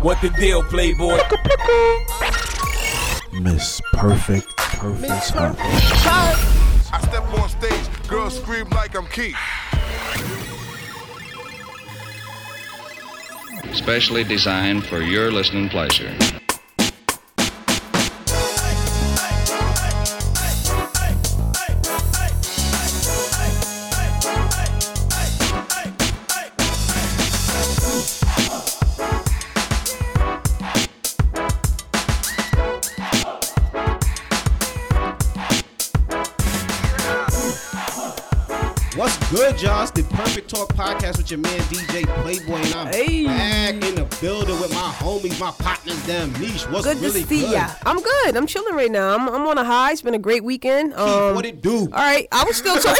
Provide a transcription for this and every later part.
What the deal, Playboy? Miss Perfect, Perfect. I step on stage, girls scream like I'm Keith. Specially designed for your listening pleasure. Podcast with your man DJ Playboy, and I'm Hey. back in the building with my homies, my partners, them. Niche, what's Good really to see good? ya. I'm good. I'm chilling right now. I'm, I'm on a high. It's been a great weekend. Um, what it do? all right, I was still trying.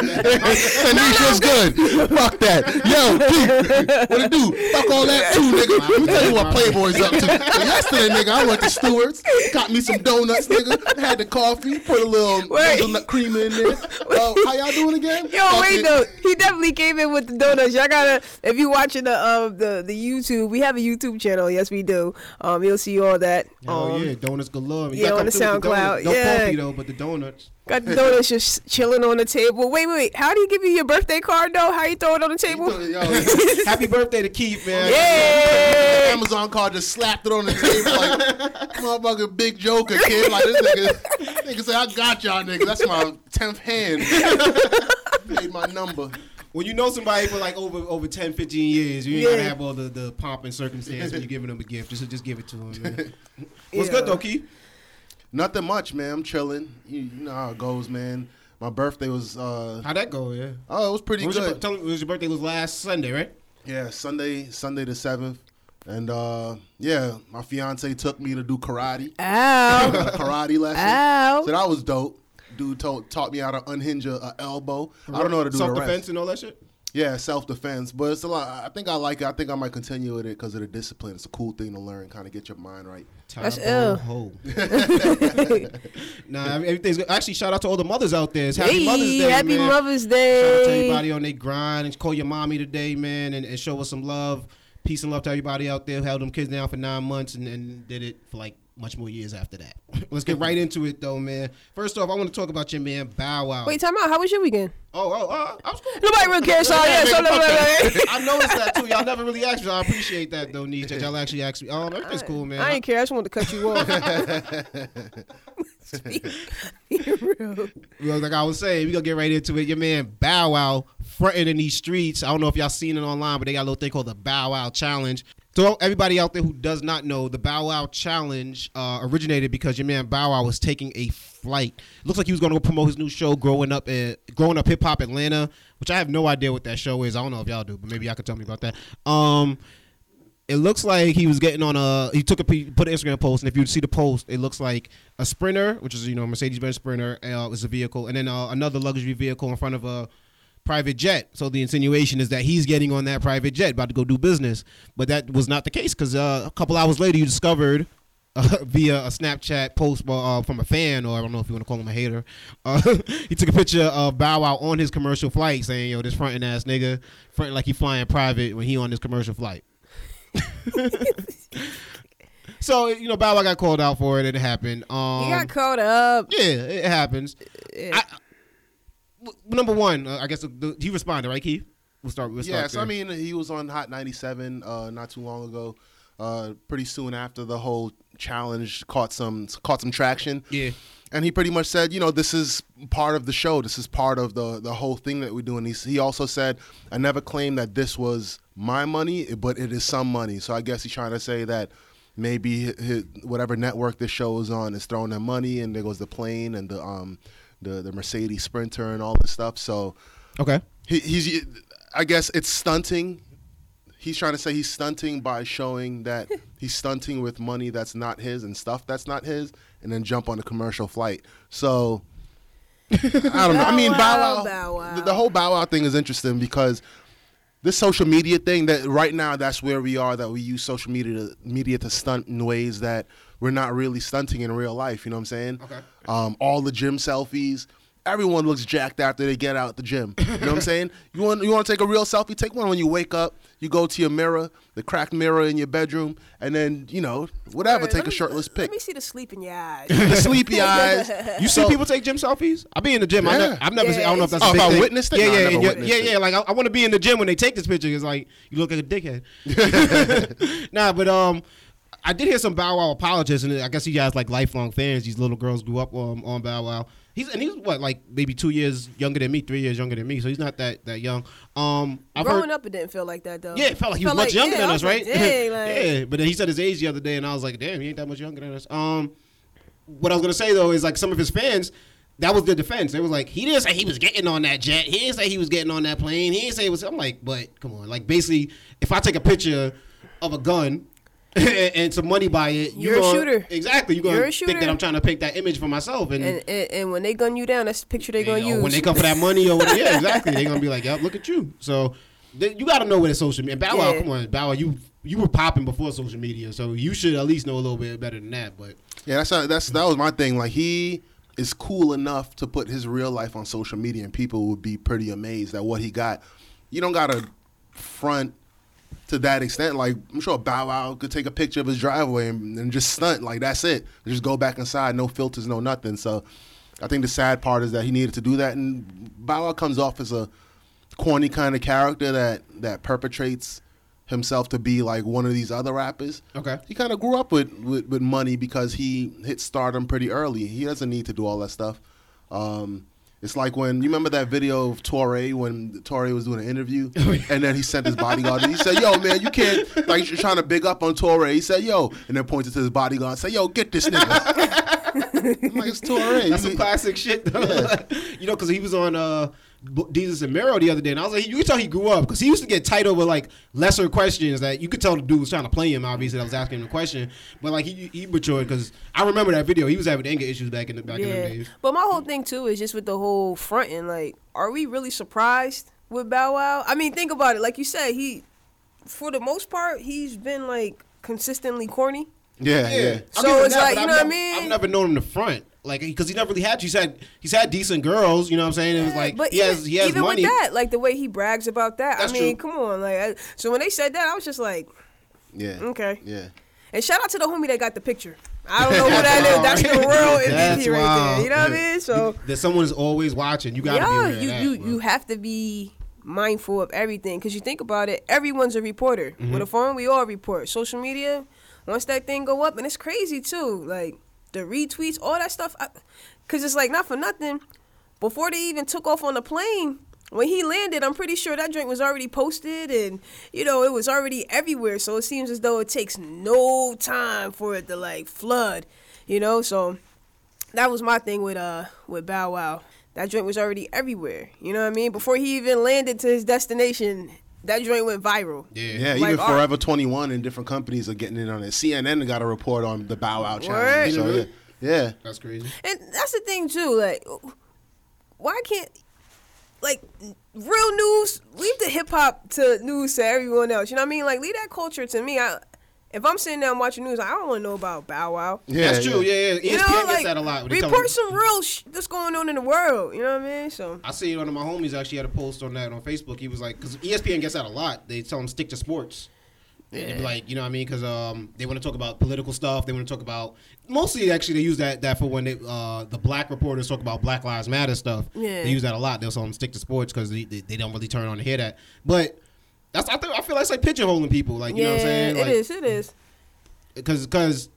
Tanisha, what's good? Fuck that. Yo, Pete, what it do? Fuck all that too, nigga. Let me tell you what Playboy's up to. Yesterday, nigga, I went to Stewart's, got me some donuts, nigga. Had the coffee, put a little Wait. hazelnut cream in there. Uh, how y'all doing again? Yo, Fuck wait it. though. He definitely came in with the donuts. Y'all gotta, if you watching the uh, the the YouTube, we have a YouTube channel. Yes, we do. Um, you'll see all that. Oh Um, yeah, donuts galore. You yeah, on the SoundCloud, donuts. No yeah. coffee though, but the donuts. Got the donuts just chilling on the table. Wait, wait, wait. How do you give you your birthday card though? How you throw it on the table? Yo, Happy birthday to Keith, man. Yeah. Amazon card just slapped it on the table like motherfucking big joker kid. Like this nigga, nigga say, I got y'all nigga. That's my tenth hand. Made my number. When you know somebody for like over over 10, 15 years, you ain't gotta have all the, the pomp and circumstance when you're giving them a gift. Just just give it to them. What's Yeah. good though, Keith? Nothing much, man. I'm chilling. You, you know how it goes, man. My birthday was uh How'd that go? Yeah. oh, it was pretty When was your, good. bir- tell me, it was your birthday was last Sunday, right? yeah, Sunday, Sunday the seventh, and uh yeah, my fiance took me to do karate, Ow. a karate lesson. Ow. So that was dope. Dude told, taught me how to unhinge a, a elbow. I don't know how to do self the defense and all that shit. Yeah, self defense, but it's a lot. I think I like it. I think I might continue with it because of the discipline. It's a cool thing to learn, kind of get your mind right. That's Tyrone ill. Ho. nah, everything's good. Actually, shout out to all the mothers out there. It's Happy Hey, Mother's Day, Happy man. Mother's Day. Shout out to everybody on their grind and call your mommy today, man, and, and show us some love. Peace and love to everybody out there who held them kids down for nine months and, and did it for like much more years after that. Let's get right into it though, man. First off, I want to talk about your man Bow Wow. Wait, time out. How was your weekend? oh, oh, oh, I was cool. Nobody really cares. So yeah, so nigga, fuck nobody. I noticed that too. Y'all never really asked me. I appreciate that though. That y'all actually asked me. Oh, everything's cool, man. I ain't care. I just wanted to cut you off. Be real. Well, like I was saying, we gonna get right into it. Your man Bow Wow fronting in these streets. I don't know if y'all seen it online, but they got a little thing called the Bow Wow Challenge. So everybody out there who does not know, the Bow Wow Challenge uh, originated because your man Bow Wow was taking a flight. Looks like he was going to promote his new show, Growing Up, uh, Growing Up Hip Hop Atlanta, which I have no idea what that show is. I don't know if y'all do, but maybe y'all can tell me about that. Um, it looks like he was getting on a. He took a put an Instagram post, and if you see the post, it looks like a Sprinter, which is you know Mercedes Benz Sprinter, uh, is a vehicle, and then uh, another luxury vehicle in front of a private jet. So the insinuation is that he's getting on that private jet, about to go do business, but that was not the case because uh, a couple hours later, you discovered. Uh, via a Snapchat post uh, from a fan, or I don't know if you want to call him a hater, uh, he took a picture of Bow Wow on his commercial flight, saying, "Yo, this fronting ass nigga, fronting like he flying private when he on this commercial flight." so you know, Bow Wow got called out for it. It happened. Um, He got caught up. yeah, it happens. I, number one, uh, I guess the, the, he responded, right, Keith? We'll start. We'll start Yes. I mean he was on Hot 97 uh, not too long ago. Uh, pretty soon after the whole challenge caught some caught some traction. Yeah. And he pretty much said, you know, this is part of the show. This is part of the the whole thing that we're doing. He, he also said, I never claimed that this was my money, but it is some money. So I guess he's trying to say that maybe his, whatever network this show is on is throwing them money, and there goes the plane and the um the the Mercedes Sprinter and all this stuff. So okay. he, he's I guess it's stunting. He's trying to say he's stunting by showing that he's stunting with money that's not his and stuff that's not his, and then jump on a commercial flight. So I don't know. I mean, Bow Bow Wow. Wow, Bow Wow. The, the whole Bow Wow thing is interesting because this social media thing that right now that's where we are. That we use social media to, media to stunt in ways that we're not really stunting in real life. You know what I'm saying? Okay. Um, all the gym selfies. everyone looks jacked after they get out the gym. You know what I'm saying? You want you want to take a real selfie? Take one when you wake up. You go to your mirror, the cracked mirror in your bedroom, and then you know whatever. Alright, take let a me- shirtless Let pic. me see the sleep in your eyes. The sleepy eyes. You see So- people take gym selfies? I be in the gym. I Yeah. never, I've never Yeah, seen. I don't know if that's Oh, a big if I thing. witnessed it? Yeah, No, I yeah, never yeah, yeah, yeah. Like I, I want to be in the gym when they take this picture. It's like you look like a dickhead. nah, but um, I did hear some Bow Wow apologists, and I guess you guys like lifelong fans. These little girls grew up um, on Bow Wow. He's and he's what like maybe two years younger than me, three years younger than me, so he's not that that young. Um, I've Growing heard, up, it didn't feel like that though. yeah, it felt like he was much younger yeah, than us, right? like, Dang, like, yeah, but then he said his age the other day, and I was like, damn, he ain't that much younger than us. Um, what I was gonna say though is like some of his fans. That was the defense. They was like, he didn't say he was getting on that jet. He didn't say he was getting on that plane. He didn't say it was. I'm like, but come on, like basically, if I take a picture of a gun and, and some money by it, You're a gonna- shooter. Exactly, you're You're gonna a think that. I'm trying to paint that image for myself, and, And, and and when they gun you down, that's the picture they're gonna know, use. when they come for that money or whatever, yeah, exactly, they're gonna be like, yep, look at you. So th- you got to know what is social media. And Bow Wow, Yeah. come on, Bow Wow, you you were popping before social media, so you should at least know a little bit better than that. But Yeah, that's not, that's that was my thing. Like he is cool enough to put his real life on social media, and people would be pretty amazed at what he got. You don't gotta front to that extent. Like I'm sure Bow Wow could take a picture of his driveway and, and just stunt. Like that's it. Just go back inside, no filters, no nothing. So I think the sad part is that he needed to do that, and Bow Wow comes off as a corny kind of character that that perpetrates himself to be like one of these other rappers. Okay. He kind of grew up with, with with money because he hit stardom pretty early. He doesn't need to do all that stuff. Um, it's like when you remember that video of Torre when Torre was doing an interview, and then he sent his bodyguard. and he said, "Yo, man, you can't like you're trying to big up on Torre." He said, "Yo," and then pointed to his bodyguard and said, "Yo, get this nigga." I'm like it's Torre. that's You- some classic shit, though. you know, because he was on uh, B- Desus and Mero the other day, and I was like, you could tell he grew up because he used to get tight over like lesser questions that you could tell the dude was trying to play him. Obviously, that was asking him a question, but like he he matured because I remember that video. He was having anger issues back in the back in the days. But my whole thing too is just with the whole fronting. Like, are we really surprised with Bow Wow? I mean, think about it. Like you said, he, for the most part, he's been like consistently corny. yeah, yeah. I'll So it's that, like, you I've know what I mean? I've never known him to front, like because he never really had. He's had he's had decent girls, you know what I'm saying? It was like but he even, has he has even money. with that, like the way he brags about that. That's I mean, true. come on, like. I, so when they said that, I was just like, Yeah. Okay. Yeah. and shout out to the homie that got the picture. I don't know who that is. That's the real MVP right wild. there. You know what I mean? So that someone's always watching. You gotta be yeah, aware of you that, you bro. you have to be mindful of everything because you think about it. Everyone's a reporter. Mm-hmm. With a phone, we all report. Social media, once that thing go up, and it's crazy too. Like the retweets, all that stuff. Because it's like not for nothing. Before they even took off on the plane. When he landed, I'm pretty sure that drink was already posted and, you know, it was already everywhere. So it seems as though it takes no time for it to, like, flood, you know? So that was my thing with uh with Bow Wow. That drink was already everywhere. You know what I mean? Before he even landed to his destination, that joint went viral. yeah. Yeah, Like, even our- Forever 21 and different companies are getting in on it. CNN got a report on the Bow Wow challenge. So, Word. yeah. yeah. That's crazy. And that's the thing too. Like, why can't like real news leave the hip hop to news to everyone else? You know what I mean? Like, leave that culture to me. I if I'm sitting down watching news, I don't want to know about Bow Wow. Yeah, That's true. Yeah, yeah. You ESPN know, gets like that a lot. when they tell report some real sh- that's going on in the world. You know what I mean? So I see one of my homies actually had a post on that on Facebook. He was like, because ESPN gets that a lot. They tell them stick to sports. Yeah. Like you know what I mean? Because um, they want to talk about political stuff. They want to talk about mostly actually they use that that for when they uh the black reporters talk about Black Lives Matter stuff. Yeah. They use that a lot. They'll tell them stick to sports because they, they they don't really turn on to hear that. But that's I think I feel like it's like pigeonholing people. Like you yeah, know what I'm saying? it Like, is. It is. because because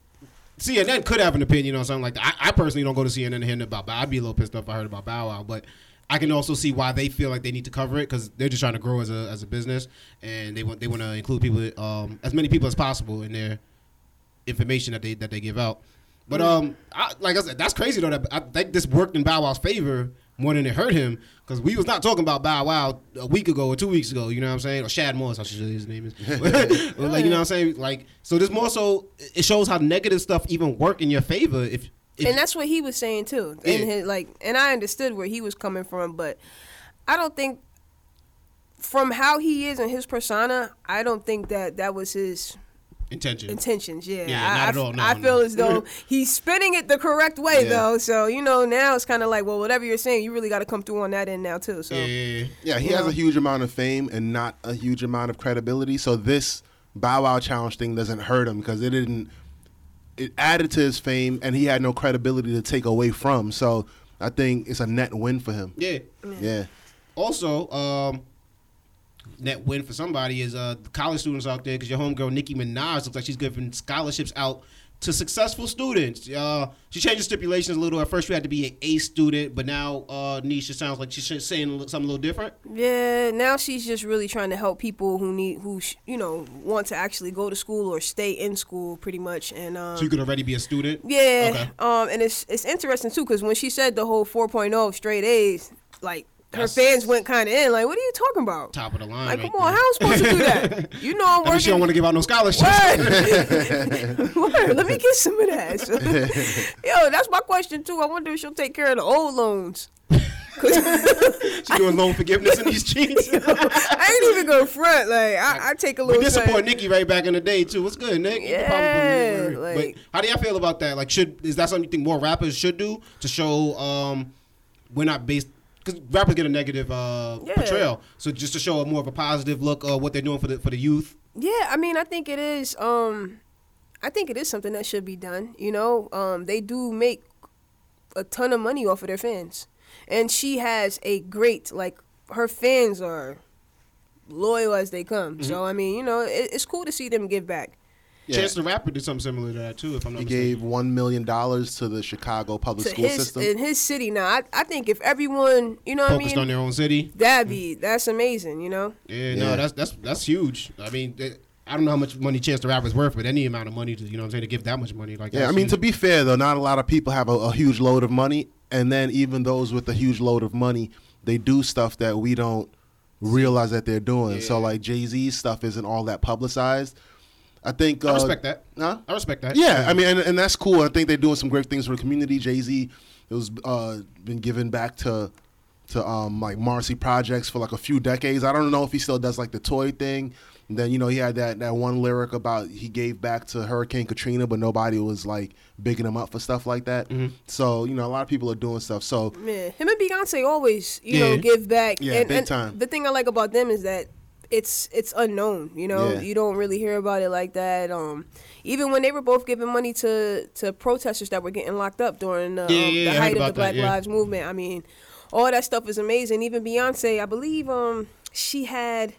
CNN could have an opinion on something like that. I, I personally don't go to CNN to hear about. But I'd be a little pissed off if I heard about Bow Wow. But I can also see why they feel like they need to cover it because they're just trying to grow as a as a business and they want they want to include people um, as many people as possible in their information that they that they give out. But um, I, like I said, that's crazy though. That I think this worked in Bow Wow's favor more than it hurt him because we was not talking about Bow Wow a week ago or two weeks ago. You know what I'm saying? Or Shad Moss, I should say his name is. Like you know what I'm saying? Like so, this more so it shows how negative stuff even work in your favor if. if and that's what he was saying too. Yeah. And his, like, and I understood where he was coming from, but I don't think from how he is and his persona, I don't think that that was his intention. intentions. Yeah, Yeah, I, not at I- all. No, I no. feel as though he's spinning it the correct way Yeah. though. So you know now it's kind of like, well, whatever you're saying, you really got to come through on that end now too. So yeah, yeah, yeah. Yeah, he has a huge amount of fame and not a huge amount of credibility. So this Bow Wow challenge thing doesn't hurt him because it didn't. It added to his fame, and he had no credibility to take away from. So I think it's a net win for him. yeah. Yeah, Also, um, net win for somebody is uh, college students out there because your homegirl Nicki Minaj looks like she's giving scholarships out to successful students. Uh, she changed the stipulations a little. At first, you had to be an A student, but now uh, Nisha sounds like she's saying something a little different. yeah, now she's just really trying to help people who need who sh- you know want to actually go to school or stay in school pretty much. And um, So you could already be a student. Yeah, Okay. um, and it's it's interesting too because when she said the whole 4.0 straight A's, like her That's- fans went kind of in, like, what are you talking about? Top of the line. Like, right come on, there. how am I supposed to do that? You know I'm mean, she don't want to give out no scholarships. Word. Word. Let me get some of that. Yo, that's my question too. I wonder if she'll take care of the old loans. She doing loan forgiveness in these cheats. I ain't even go front. Like I, I take a little. We did support. Nicki right back in the day too. What's good, Nick? Yeah, like- but how do y'all feel about that? Like, should is that something you think more rappers should do to show um we're not based because rappers get a negative uh Yeah. portrayal. So just to show a more of a positive look of what they're doing for the for the youth. Yeah, I mean, I think it is. Um, I think it is something that should be done. You know, um, they do make a ton of money off of their fans, and she has a great like her fans are loyal as they come. Mm-hmm. So I mean, you know, it, it's cool to see them give back. Yeah. Chance the Rapper did something similar to that too. If I'm not mistaken. he mistaken. gave one million dollars to the Chicago public To school his system. in his city now, I, I think if everyone, you know, what I focused mean, on their own city. that'd mm. be that's amazing. You know, Yeah, Yeah. no, that's that's that's huge. I mean. It, I don't know how much money Chance the Rapper's worth, but any amount of money to you know what I'm saying to give that much money like Yeah, I mean huge. to be fair though, not a lot of people have a, a huge load of money, and then even those with a huge load of money, they do stuff that we don't realize that they're doing. So like Jay Z's stuff isn't all that publicized. I think uh, I respect that. Huh? I respect that. Yeah, I mean, and, and that's cool. I think they're doing some great things for the community. Jay Z, it was uh, been given back to to um, like Marcy projects for like a few decades. I don't know if he still does like the toy thing. And then you know he had that that one lyric about he gave back to Hurricane Katrina, but nobody was like bigging him up for stuff like that. Mm-hmm. So you know a lot of people are doing stuff. So man, him and Beyonce always, you Yeah. know, give back. Yeah, and, big and time. The thing I like about them is that it's it's unknown. You know, Yeah. you don't really hear about it like that. Um, even when they were both giving money to to protesters that were getting locked up during the, Yeah, um, yeah, the height of the Black that. Lives Movement. I mean, all that stuff is amazing. Even Beyonce, I believe, um, she had.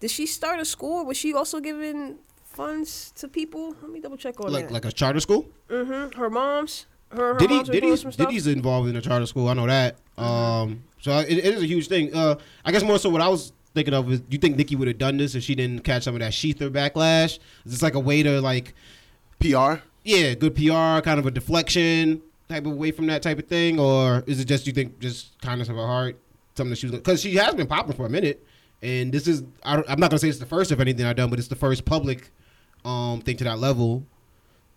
Did she start a school? Was she also giving funds to people? Let me double check on like that. like a charter school. hmm Her mom's. Her, her Diddy, moms doing Diddy's, some stuff. Diddy's involved in a charter school. I know that. Mm-hmm. Um, so it, it is a huge thing. Uh, I guess more so what I was thinking of is, you think Nicki would have done this if she didn't catch some of that Shether backlash? Is this like a way to like, PR. yeah, good PR, kind of a deflection type of way from that type of thing, or is it just you think just kindness of her heart, something that she was because she has been popping for a minute, and this is I I'm not gonna say it's the first of anything I've done, but it's the first public um thing to that level.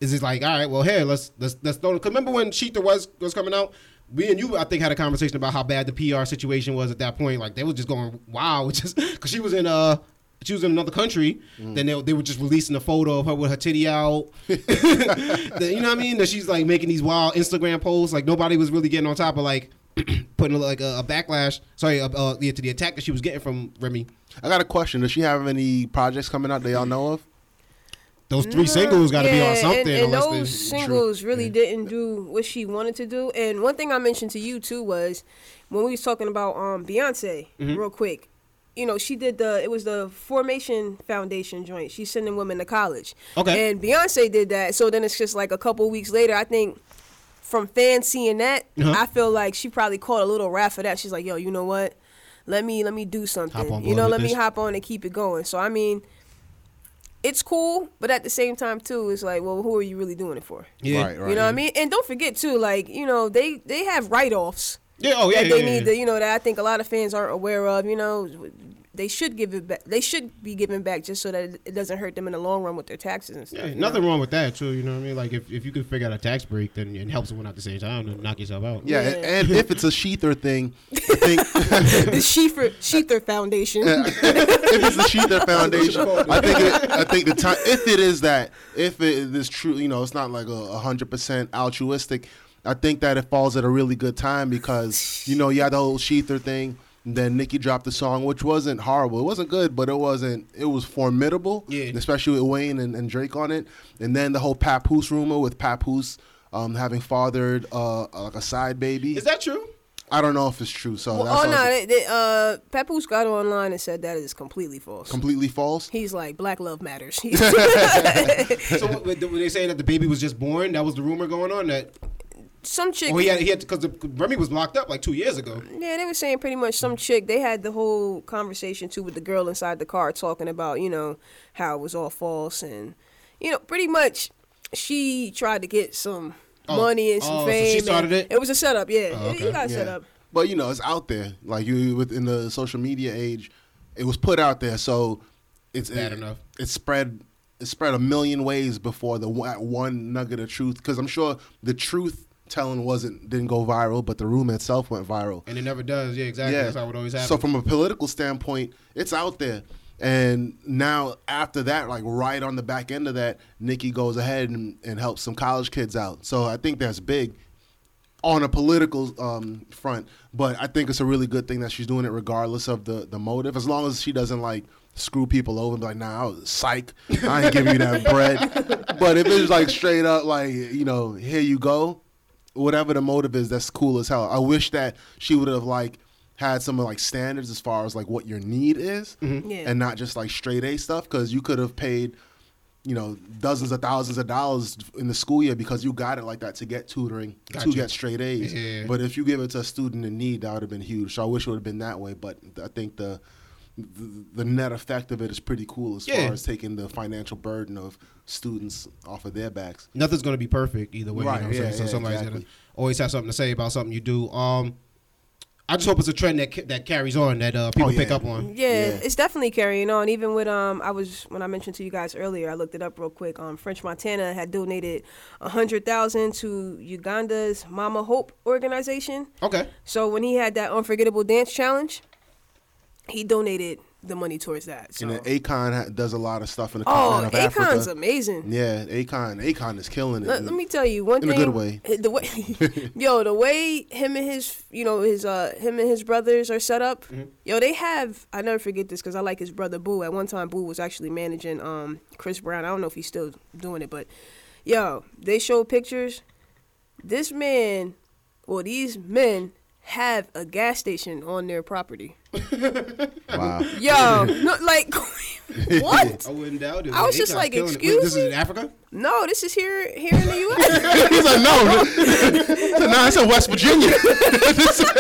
Is it like all right? Well, here let's let's let's throw. Cause remember when Shether was was coming out? Me and you, I think, had a conversation about how bad the PR situation was at that point. Like they were just going wow, just because she was in uh she was in another country. Then they, they were just releasing a photo of her with her titty out. You know what I mean? That she's like making these wild Instagram posts. Like nobody was really getting on top of like putting like a, a backlash. Sorry, uh, uh, yeah, to the attack that she was getting from Remy. I got a question. Does she have any projects coming out that y'all know of? Those three singles got to be on something. And, and those singles really didn't do what she wanted to do. And one thing I mentioned to you too was when we was talking about um Beyonce, Mm-hmm. real quick. You know, she did the it was the Formation Foundation joint. She's sending women to college. Okay. And Beyonce did that. So then it's just like a couple weeks later, I think from fans seeing that, Uh-huh. I feel like she probably caught a little wrath for that. She's like, "Yo, you know what? Let me let me do something. Hop on you know, let me hop on and keep it going." So I mean, it's cool, but at the same time too, it's like, well, who are you really doing it for? yeah. Right, right. You know what I mean? And don't forget too, like you know, they they have write offs Yeah. Oh yeah. that yeah, they yeah, need yeah. to, you know, that I think a lot of fans aren't aware of. You know, they should give it back. They should be given back just so that it doesn't hurt them in the long run with their taxes and stuff. Yeah, nothing know? wrong with that too. You know what I mean? Like if, if you could figure out a tax break, then it helps someone at the same time and knock yourself out. Yeah, Yeah. and, and if it's a Shether thing, I think the Shether, Shether Foundation. if it's the Shether Foundation, I think it, I think the time if it is that if it is true, you know, it's not like a hundred percent altruistic. I think that it falls at a really good time because you know you had the whole Shether thing. And then Nicki dropped the song, which wasn't horrible. It wasn't good, but it wasn't. It was formidable, Yeah. especially with Wayne and, and Drake on it. And then the whole Papoose rumor with Papoose um, having fathered uh, like a side baby. Is that true? I don't know if it's true. So Well, that's oh also no, they, they, uh, Papoose got online and said that is completely false. completely false. He's like, Black love matters. So what, were they saying that the baby was just born? That was the rumor going on. That some chick. oh he had he had because Remy was locked up like two years ago. Yeah, they were saying pretty much some chick. They had the whole conversation too with the girl inside the car talking about you know how it was all false and you know pretty much she tried to get some Oh. money and some Oh, so she fame. started it? It was a setup. Yeah, Oh, okay. you got set up. But you know, it's out there. Like you within the social media age, it was put out there, so it's Bad it, enough. It spread. It spread a million ways before the one, one nugget of truth. Because I'm sure the truth telling wasn't didn't go viral, but the room itself went viral. And it never does. Yeah, exactly. That's how it always happens. So from a political standpoint, it's out there. And now after that, like right on the back end of that, Nicki goes ahead and, and helps some college kids out. So I think that's big on a political um, front. But I think it's a really good thing that she's doing it regardless of the, the motive. As long as she doesn't like screw people over and be like, nah, I was psych. I ain't giving you that bread. But if it's like straight up like, you know, here you go, whatever the motive is, that's cool as hell. I wish that she would have like had some like standards as far as like what your need is, mm-hmm. Yeah. and not just like straight A stuff. Because you could have paid, you know, dozens of thousands of dollars in the school year because you got it like that to get tutoring Gotcha. to get straight A's. Yeah. But if you give it to a student in need, that would have been huge. So I wish it would have been that way. But I think the the, the net effect of it is pretty cool as Yeah. far as taking the financial burden of students off of their backs. Nothing's gonna be perfect either way. Right, You know what I'm yeah. So somebody's exactly. gonna always have something to say about something you do. Um, I just hope it's a trend that that carries on that uh, people Oh, pick up on. Yeah, Yeah. it's definitely carrying on. Even with um, I was when I mentioned to you guys earlier, I looked it up real quick. Um, French Montana had donated a hundred thousand to Uganda's Mama Hope organization. Okay. So when he had that unforgettable dance challenge, he donated the money towards that. So. And then Akon ha- does a lot of stuff in the oh, continent of Africa. Akon's amazing. Yeah, Akon. Akon is killing it. Let, let me tell you one thing. In a good way. The way, yo, the way him and his, you know, his, uh, him and his brothers are set up. Mm-hmm. Yo, they have. I never forget this because I like his brother Boo. At one time, Boo was actually managing um Chris Brown. I don't know if he's still doing it, but yo, they show pictures. This man, or these men, have a gas station on their property. Wow. Yo, no, like what? I wouldn't doubt it. I was Akon's just like, killing it. Wait, excuse This is me? in Africa. No, this is here here in the U.S. He's like, no. He said, no, it's in West Virginia. this, is,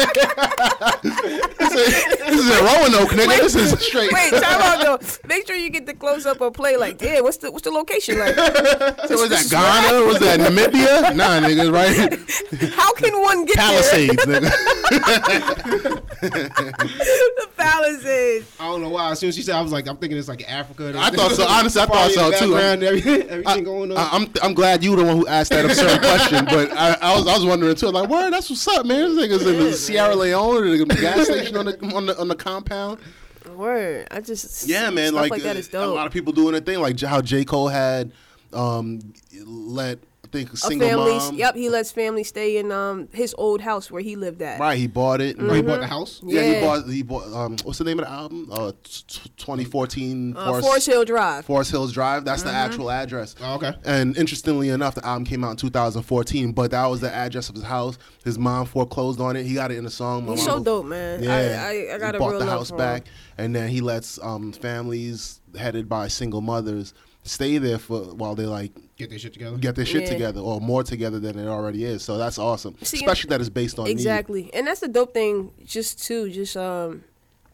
this is in Roanoke, nigga. this is straight. Wait, time out though. Make sure you get the close up or play. Like, damn, what's the what's the location like? So was that Ghana? Was that Namibia? Nah, nigga, right? How can one get Palisades, nigga. There? The Palisades. I don't know why. As soon as she said, I was like, I'm thinking it's like Africa. I thought so. Honestly, I thought so the too. background, Everything, everything going on. I, I'm I'm glad you were the one who asked that absurd question, but I, I was I was wondering too. Like, where? that's what's up, man. This nigga's in the Sierra Leone or the gas station on the on the on the compound. Word. I just Yeah, man. Stuff Like, like, that is a lot of people doing a thing, like how J Cole had um let I think A single families. mom. Yep, he lets family stay in um his old house where he lived at. Right, he bought it. Oh, he bought the house. Yeah, he bought. He bought. Um, what's the name of the album? Uh, t- t- 2014 Uh, Forest Hill Drive. Forest Hills Drive. That's the actual address. Oh, okay. And interestingly enough, the album came out in 2014, but that was the address of his house. His mom foreclosed on it. He got it in the song. My He's mom- so dope, man. Yeah, I I, I got he a bought real the house for him. back, and then he lets um, families headed by single mothers stay there for while they like Get their shit together. get their shit Yeah. together or more together than it already is. So that's awesome, See, especially that it's based on need. Exactly. And that's the dope thing just too, just um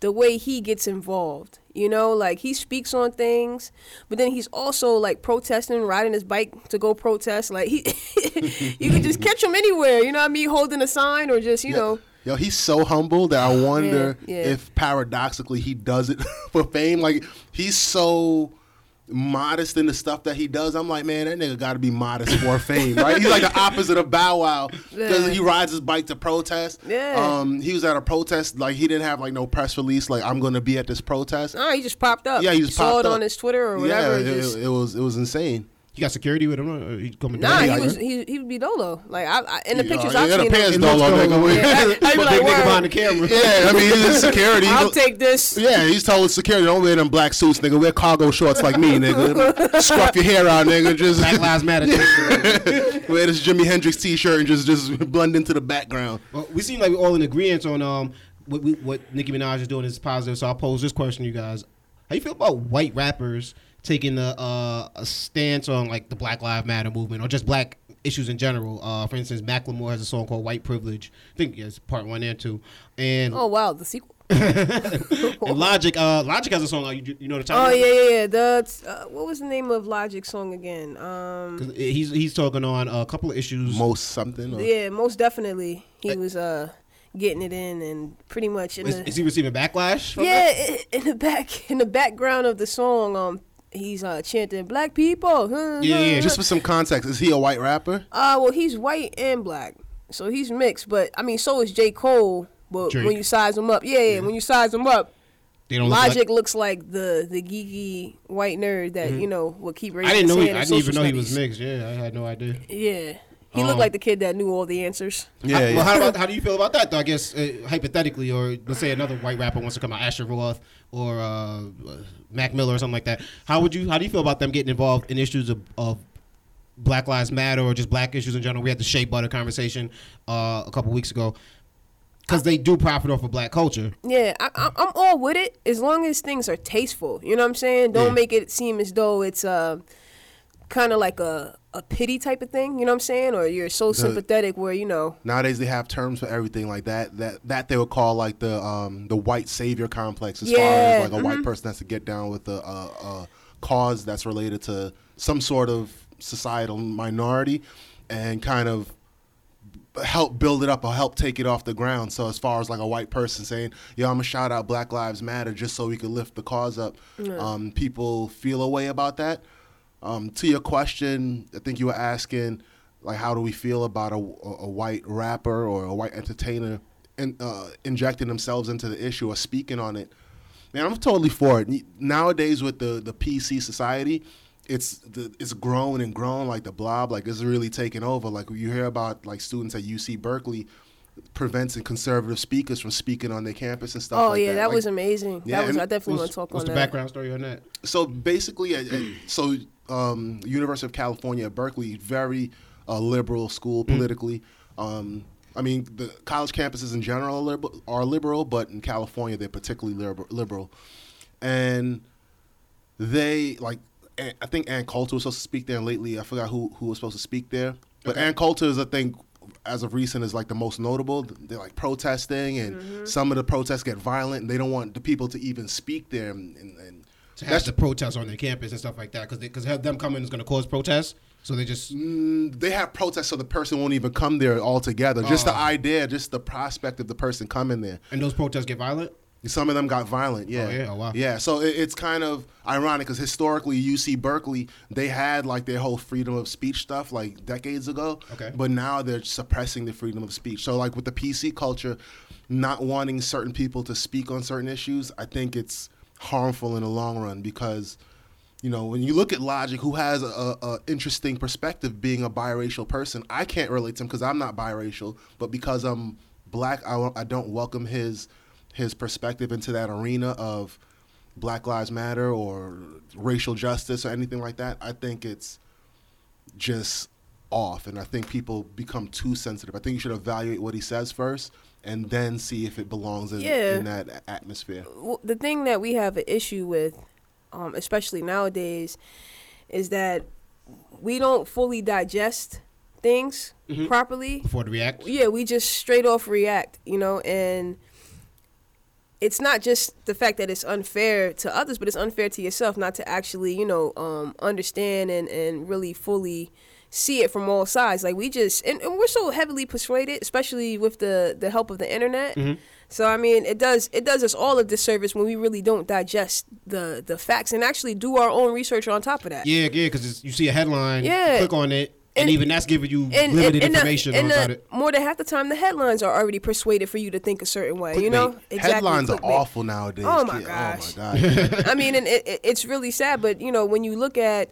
the way he gets involved. You know, like he speaks on things, but then he's also like protesting, riding his bike to go protest. Like he you can just catch him anywhere, you know what I mean, holding a sign or just, you Yeah. know. Yo, he's so humble that I wonder Yeah, yeah. if paradoxically he does it for fame. Like he's so modest in the stuff that he does. I'm like, man, that nigga got to be modest for fame, right? He's like the opposite of Bow Wow because he rides his bike to protest. Yeah. Um, he was at a protest, like he didn't have like no press release, like I'm going to be at this protest. No, he just popped up. Yeah, he just saw popped it up. on his Twitter or whatever. Yeah, it, just, it was it was insane. You got security with him? Or he coming Nah, down? he Yeah, was he he would be dolo. Like I, I in the pictures I've the seen pants him. dolo, nigga. Yeah, I- I'd be like, big nigga behind the camera. Yeah, I mean, he's security. I'll take this. Yeah, he's told security, don't wear them black suits, nigga. Wear cargo shorts like me, nigga. Scruff your hair out, nigga. Just Black Lives Matter. wear this Jimi Hendrix t-shirt and just just blend into the background. Well, we seem like we're all in agreement on um what we, what Nicki Minaj is doing is positive. So I'll pose this question, to you guys: How you feel about white rappers taking a uh, a stance on like the Black Lives Matter movement or just black issues in general? Uh, for instance, Macklemore has a song called "White Privilege." I think it's part one and two, and, Oh wow, the sequel. and Logic. Uh, Logic has a song. uh, You, you know the title. Oh yeah, yeah, yeah. The uh, what was the name of Logic song again? Um, 'Cause He's he's talking on a couple of issues. Most something. Or, yeah, most definitely he was uh getting it in and pretty much in Is, the is he receiving backlash? from yeah that? in the back in the background of the song um he's uh chanting black people. Yeah, yeah, Just for some context, is he a white rapper? Uh, well, he's white and black, so he's mixed. But I mean, so is J. Cole. But Drake. when you size him up, yeah, yeah, when you size him up, They don't look Logic like- looks like the the geeky white nerd that you know will keep raising I didn't know. He, I didn't even know he was mixed. Yeah, I had no idea. Yeah, he Um, looked like the kid that knew all the answers. Yeah, How- yeah. Well, how about how do you feel about that? Though I guess uh, hypothetically, or let's say another white rapper wants to come out, Asher Roth or uh, uh, Mac Miller or something like that. How would you? How do you feel about them getting involved in issues of, of Black Lives Matter or just black issues in general? We had the Shea Butter conversation uh, a couple weeks ago because they do profit off of black culture. Yeah, I, I, I'm all with it as long as things are tasteful. You know what I'm saying? Don't Yeah. make it seem as though it's uh, kind of like a a pity type of thing. You know what I'm saying? Or you're so sympathetic where you know. Nowadays they have terms for everything like that. That that they would call like the um the white savior complex, as far as like a white person has to get down with a, a, a cause that's related to some sort of societal minority, and kind of help build it up or help take it off the ground. So as far as like a white person saying, "Yo, I'm gonna shout out Black Lives Matter" just so we can lift the cause up, um, people feel a way about that. Um, to your question, I think you were asking, like, how do we feel about a, a, white rapper or a white entertainer in, uh, injecting themselves into the issue or speaking on it? Man, I'm totally for it. Nowadays, with the, the PC society, it's the, it's grown and grown like the blob. Like it's really taken over. Like you hear about like students at UC Berkeley preventing conservative speakers from speaking on their campus and stuff. Oh like yeah, that, that Like, was amazing. Yeah, that was and I definitely want What's, to talk what's on the that. background story on that? so basically, so um, University of California at Berkeley, very uh, liberal school politically. Um, I mean, the college campuses in general are liberal, are liberal, but in California they're particularly liber- liberal, and they like. I think Ann Coulter was supposed to speak there, and lately I forgot who who was supposed to speak there. But Ann Coulter is, I think, as of recent, is like the most notable. They're like protesting, and some of the protests get violent, and they don't want the people to even speak there. And, and, and To have the protests on their campus and stuff like that, because because have them coming is going to cause protests. So they just Mm, they have protests so the person won't even come there altogether. Just the Oh. idea, just the prospect of the person coming there. and those protests get violent. Some of them got violent. Yeah. Oh, yeah? Oh, wow. Yeah. So it, it's kind of ironic because historically, UC Berkeley they had like their whole freedom of speech stuff like decades ago. Okay. But now they're suppressing the freedom of speech. So like with the PC culture, not wanting certain people to speak on certain issues, I think it's harmful in the long run because you know, when you look at Logic, who has a, a interesting perspective, being a biracial person, I can't relate to him because I'm not biracial, but because I'm black, I, I don't welcome his his perspective into that arena of Black Lives Matter or racial justice or anything like that. I think it's just off, and I think people become too sensitive. I think you should evaluate what he says first, and then see if it belongs in, Yeah. in that atmosphere. w- the thing that we have an issue with, um, especially nowadays, is that we don't fully digest things Mm-hmm. properly. before to react. Yeah, we just straight off react, you know, and it's not just the fact that it's unfair to others, but it's unfair to yourself not to actually, you know, um, understand and, and really fully see it from all sides. Like we just and, and we're so heavily persuaded, especially with the the help of the internet. Mm-hmm. So I mean, it does it does us all a disservice when we really don't digest the the facts and actually do our own research on top of that. Yeah, yeah, because you see a headline, Yeah. click on it, and, And- even that's giving you And, limited and, the- information on the- about it. more than half the time, the headlines are already persuaded for you to think a certain way. You know, Clickbait. Headlines are awful nowadays. Oh, my kid. gosh. Oh my god. I mean, and it, it's really sad, but you know, when you look at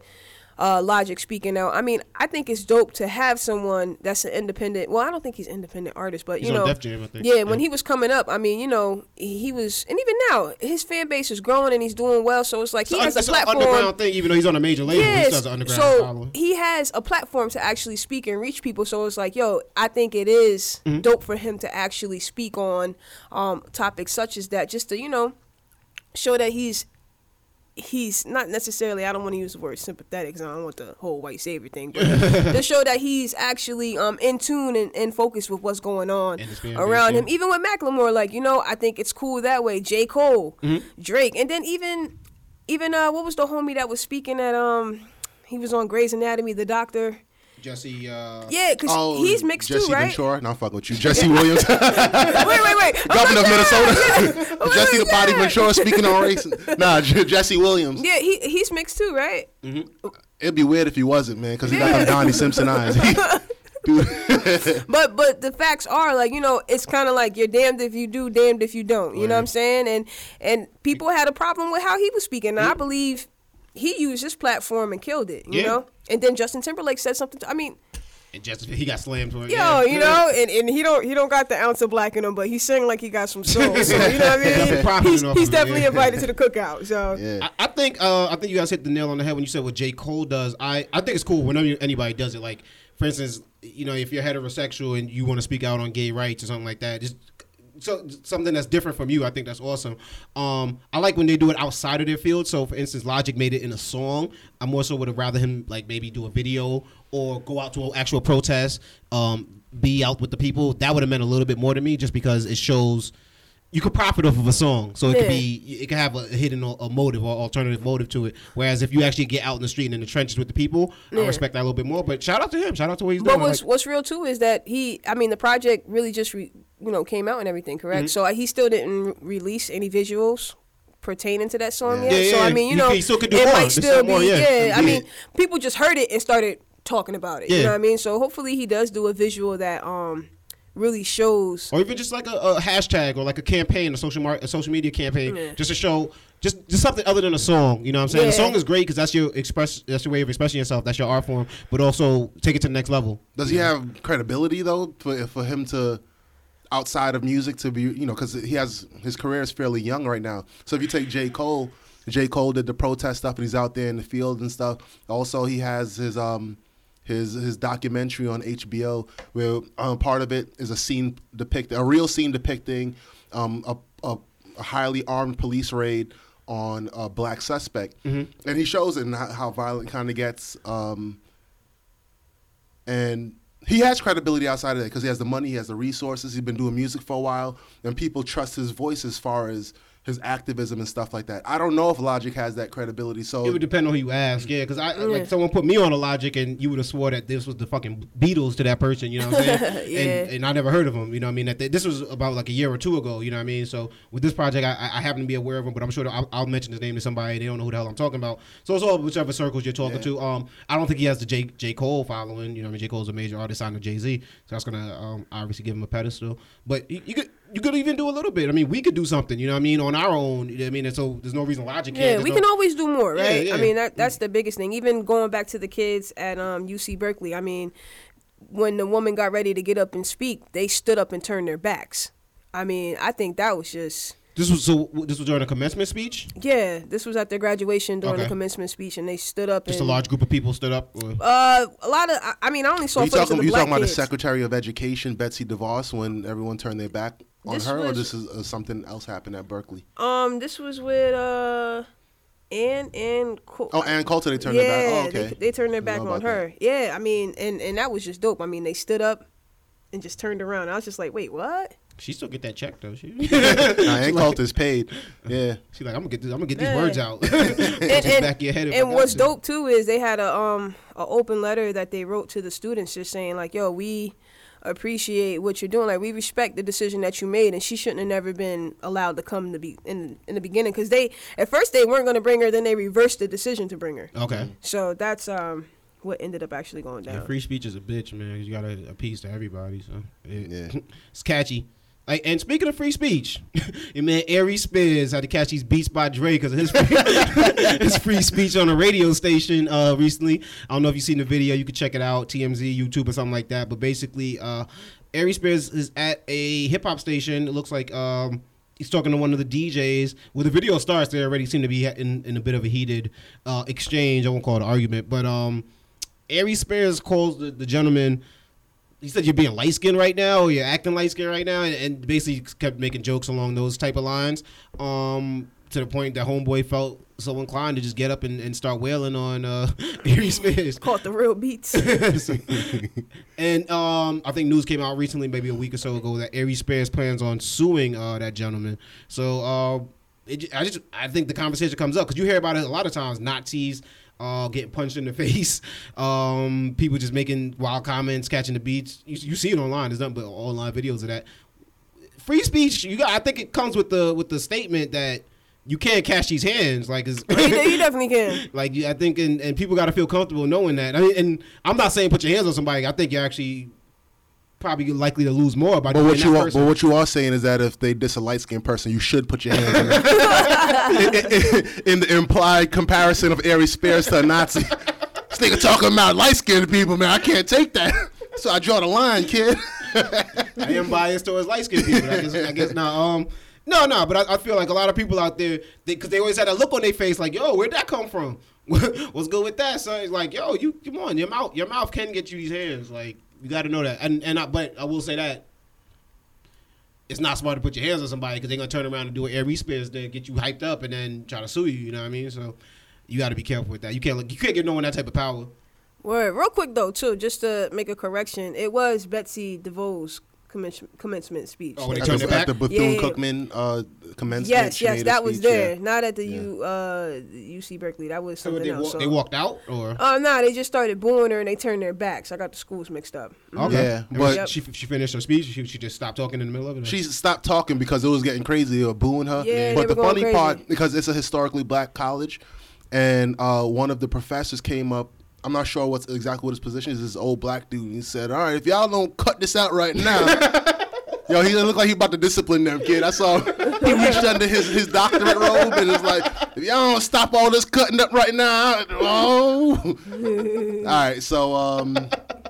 uh, Logic speaking out, I mean, I think it's dope to have someone that's an independent. Well, I don't think he's independent artist, but He's you know, Jam, think. yeah, when he was coming up, I mean, you know, he was, and even now, his fan base is growing and he's doing well. So it's like he It's, has a platform. underground thing, even though he's on a major label. he still has an underground so following. he has a platform to actually speak and reach people. So it's like, yo, I think it is Mm-hmm. dope for him to actually speak on um, topics such as that, just to you know show that he's he's not necessarily. I don't want to use the word sympathetic because I don't want the whole white savior thing, but to show that he's actually um, in tune and, and focused with what's going on And his fan base, around him. Even with Macklemore, like you know, I think it's cool that way. J Cole, Mm-hmm. Drake, and then even even uh, what was the homie that was speaking at um. He was on Grey's Anatomy, the doctor. Jesse, uh, Yeah, because Oh, he's mixed Jesse too, right? Ventura. No, I'm fucking with you. Jesse Williams, wait, wait, wait. governor of Minnesota. Oh, Jesse the Body yeah. Ventura speaking on race. Nah, Jesse Williams. Yeah, he he's mixed too, right? It'd be weird if he wasn't, man, because he got them Donnie Simpson eyes. But but the facts are like you know it's kind of like you're damned if you do, damned if you don't. You know what I'm saying? And and people had a problem with how he was speaking. And I believe he used his platform and killed it. You Yeah. know. And then Justin Timberlake said something. To, I mean, and Justin he got slammed for it. yo, yeah. you know, and, and he don't he don't got the ounce of black in him, but he's singing like he got some soul. So you know what I mean? profiting He's, he's of it, definitely yeah. invited to the cookout. So yeah. I, I think uh, I think you guys hit the nail on the head when you said what J Cole does. I, I think it's cool whenever anybody does it. Like for instance, you know, if you're heterosexual and you want to speak out on gay rights or something like that, just so something that's different from you. I think that's awesome. Um, I like when they do it outside of their field. So for instance, Logic made it in a song. I more so would have rather him like maybe do a video or go out to an actual protest. Um, be out with the people. That would have meant a little bit more to me, just because it shows you could profit off of a song, so it could be it could have a hidden a, motive or alternative motive to it. Whereas if you actually get out in the street and in the trenches with the people, I respect that a little bit more. But shout out to him. Shout out to what he's But doing. what's Like, what's real too is that he, I mean, the project really just re, you know came out and everything, correct? Mm-hmm. So uh, he still didn't release any visuals pertaining to that song Yeah. yet. Yeah, so yeah, I mean, you know, he still could do it more. might still still be. more, yeah. yeah, I mean, people just heard it and started talking about it. You Yeah. know what I mean? So hopefully he does do a visual that um really shows. or even just like a, a hashtag or like a campaign, a social mar- a social media campaign, Yeah. just to show just just something other than a song. You know what I'm saying? The song is great because that's your express that's your way of expressing yourself. That's your art form. But also take it to the next level. Does he have credibility though for for him to outside of music to be you know because he has his career is fairly young right now. So if you take J Cole, J Cole did the protest stuff and he's out there in the field and stuff. Also he has his um his his documentary on HBO where um, part of it is a scene depict a real scene depicting um a, a, a highly armed police raid on a black suspect and he shows it and how, how violent kind of gets um and he has credibility outside of that because he has the money, he has the resources. He's been doing music for a while, and people trust his voice as far as his activism and stuff like that. I don't know if Logic has that credibility. So It would depend on who you ask, yeah. Because I like someone put me on a logic, and you would have swore that this was the fucking Beatles to that person. You know what I'm saying? Yeah. and, and I never heard of them. You know what I mean? That they, this was about like a year or two ago. You know what I mean? So with this project, I, I happen to be aware of him, but I'm sure that I'll, I'll mention his name to somebody. They don't know who the hell I'm talking about. So it's all whichever circles you're talking Yeah. to. Um, I don't think he has the J J Cole following. You know, what I mean, J Cole's a major artist signed to Jay Z, so that's gonna um, obviously give him a pedestal. But you, you could. You could even do a little bit. I mean, we could do something. You know what I mean? On our own. You know what I mean, and so there's no reason Logic can't. Yeah, There's we no- can always do more, right? yeah. I mean, that that's the biggest thing. Even going back to the kids at um, UC Berkeley, I mean, when the woman got ready to get up and speak, they stood up and turned their backs. I mean, I think that was just This was so. This was during a commencement speech. yeah. This was at their graduation during the commencement speech, and they stood up. Just and, a large group of people stood up. Or, Uh, a lot of. I- I mean, I only saw Are you talking, of the you black talking about the. Secretary of Education, Betsy DeVos, when everyone turned their back on This her, or this is uh, something else happened at Berkeley? Um, this was with uh, Ann and Col- Oh, Ann Coulter, they turned yeah, their back. Oh, okay. they, they turned their back on about her. Yeah, I mean, and and that was just dope. I mean, they stood up and just turned around. I was just like, wait, what? She still get that check though. She, Nah, Ann Coulter is paid. Yeah. she like I'm gonna get this. I'm gonna get these words out. and, and, back your head and what's dope too is they had a um a open letter that they wrote to the students just saying like yo we appreciate what you're doing like we respect the decision that you made and she shouldn't have never been allowed to come to be in in the beginning because they at first they weren't going to bring her then they reversed the decision to bring her Okay. so that's um what ended up actually going down Yeah, free speech is a bitch, man. You gotta appease to everybody, so it- Yeah. it's catchy. Like, and speaking of free speech, your man Ari Spears had to catch these beats by Dre because of his free, his free speech on a radio station uh, recently. I don't know if you've seen the video. You can check it out, TMZ, YouTube, or something like that. But basically, uh, Ari Spears is at a hip hop station. It looks like um, he's talking to one of the DJs. Well, the video starts. They already seem to be in, in a bit of a heated uh, exchange. I won't call it an argument, but um, Ari Spears calls the, the gentleman he said you're being light skinned right now, or you're acting light skinned right now, and, and basically kept making jokes along those type of lines. Um, to the point that homeboy felt so inclined to just get up and, and start wailing on uh, Ari Spears. caught the real beats and um, I think news came out recently, maybe a week or so ago, that Ari Spears plans on suing uh, that gentleman. So uh, it, I just I think the conversation comes up because you hear about it a lot of times. Nazis uh, getting punched in the face, um, people just making wild comments, catching the beats. You, you see it online. There's nothing but online videos of that. Free speech. You got. I think it comes with the with the statement that you can't catch these hands. Like, it's, you, you definitely can like I think, and, and people got to feel comfortable knowing that. I mean, and I'm not saying put your hands on somebody. I think you're actually probably likely to lose more by But what you are, person. but what you are saying is that if they diss a light skinned person, you should put your hands on them. in, in- in the implied comparison of Ari Spears to a Nazi. This nigga talking about light skinned people, man. I can't take that. So I draw the line, kid. I am biased towards light skinned people. I guess, I guess now. Um, no, no, but I, I feel like a lot of people out there, because they, always had a look on their face, like, "Yo, where'd that come from? What's good with that?" So it's like, "Yo, you come on, your mouth, your mouth can get you these hands. Like, you got to know that." And and I, but I will say that it's not smart to put your hands on somebody because they're gonna turn around and do an Ari Spears to get you hyped up and then try to sue you. You know what I mean? So you got to be careful with that. You can't you can't give no one that type of power. Word. Real quick though, too, just to make a correction, it was Betsy DeVos' commence- commencement speech. Oh, when they At turned the, it back. at the Bethune Yeah. Cookman uh, commencement. yes, yes, made a that was speech, there. yeah. Not at the Yeah. U uh UC Berkeley. That was So they, else. wa- so. they walked out or Oh no, they just started booing her and they turned their backs. I got the schools mixed up. okay. Yeah, And but- she she finished her speech. She, she just stopped talking in the middle of it. She stopped talking because it was getting crazy or booing her. Yeah, but they the were going funny crazy. part, because it's a historically black college, and uh, one of the professors came up. I'm not sure what's exactly what his position is. This old black dude. He said, "All right, if y'all don't cut this out right now." Yo, he looked like he about to discipline them, kid. I saw he reached under his, his doctorate robe and was like, if y'all don't stop all this cutting up right now, oh. all right, so um,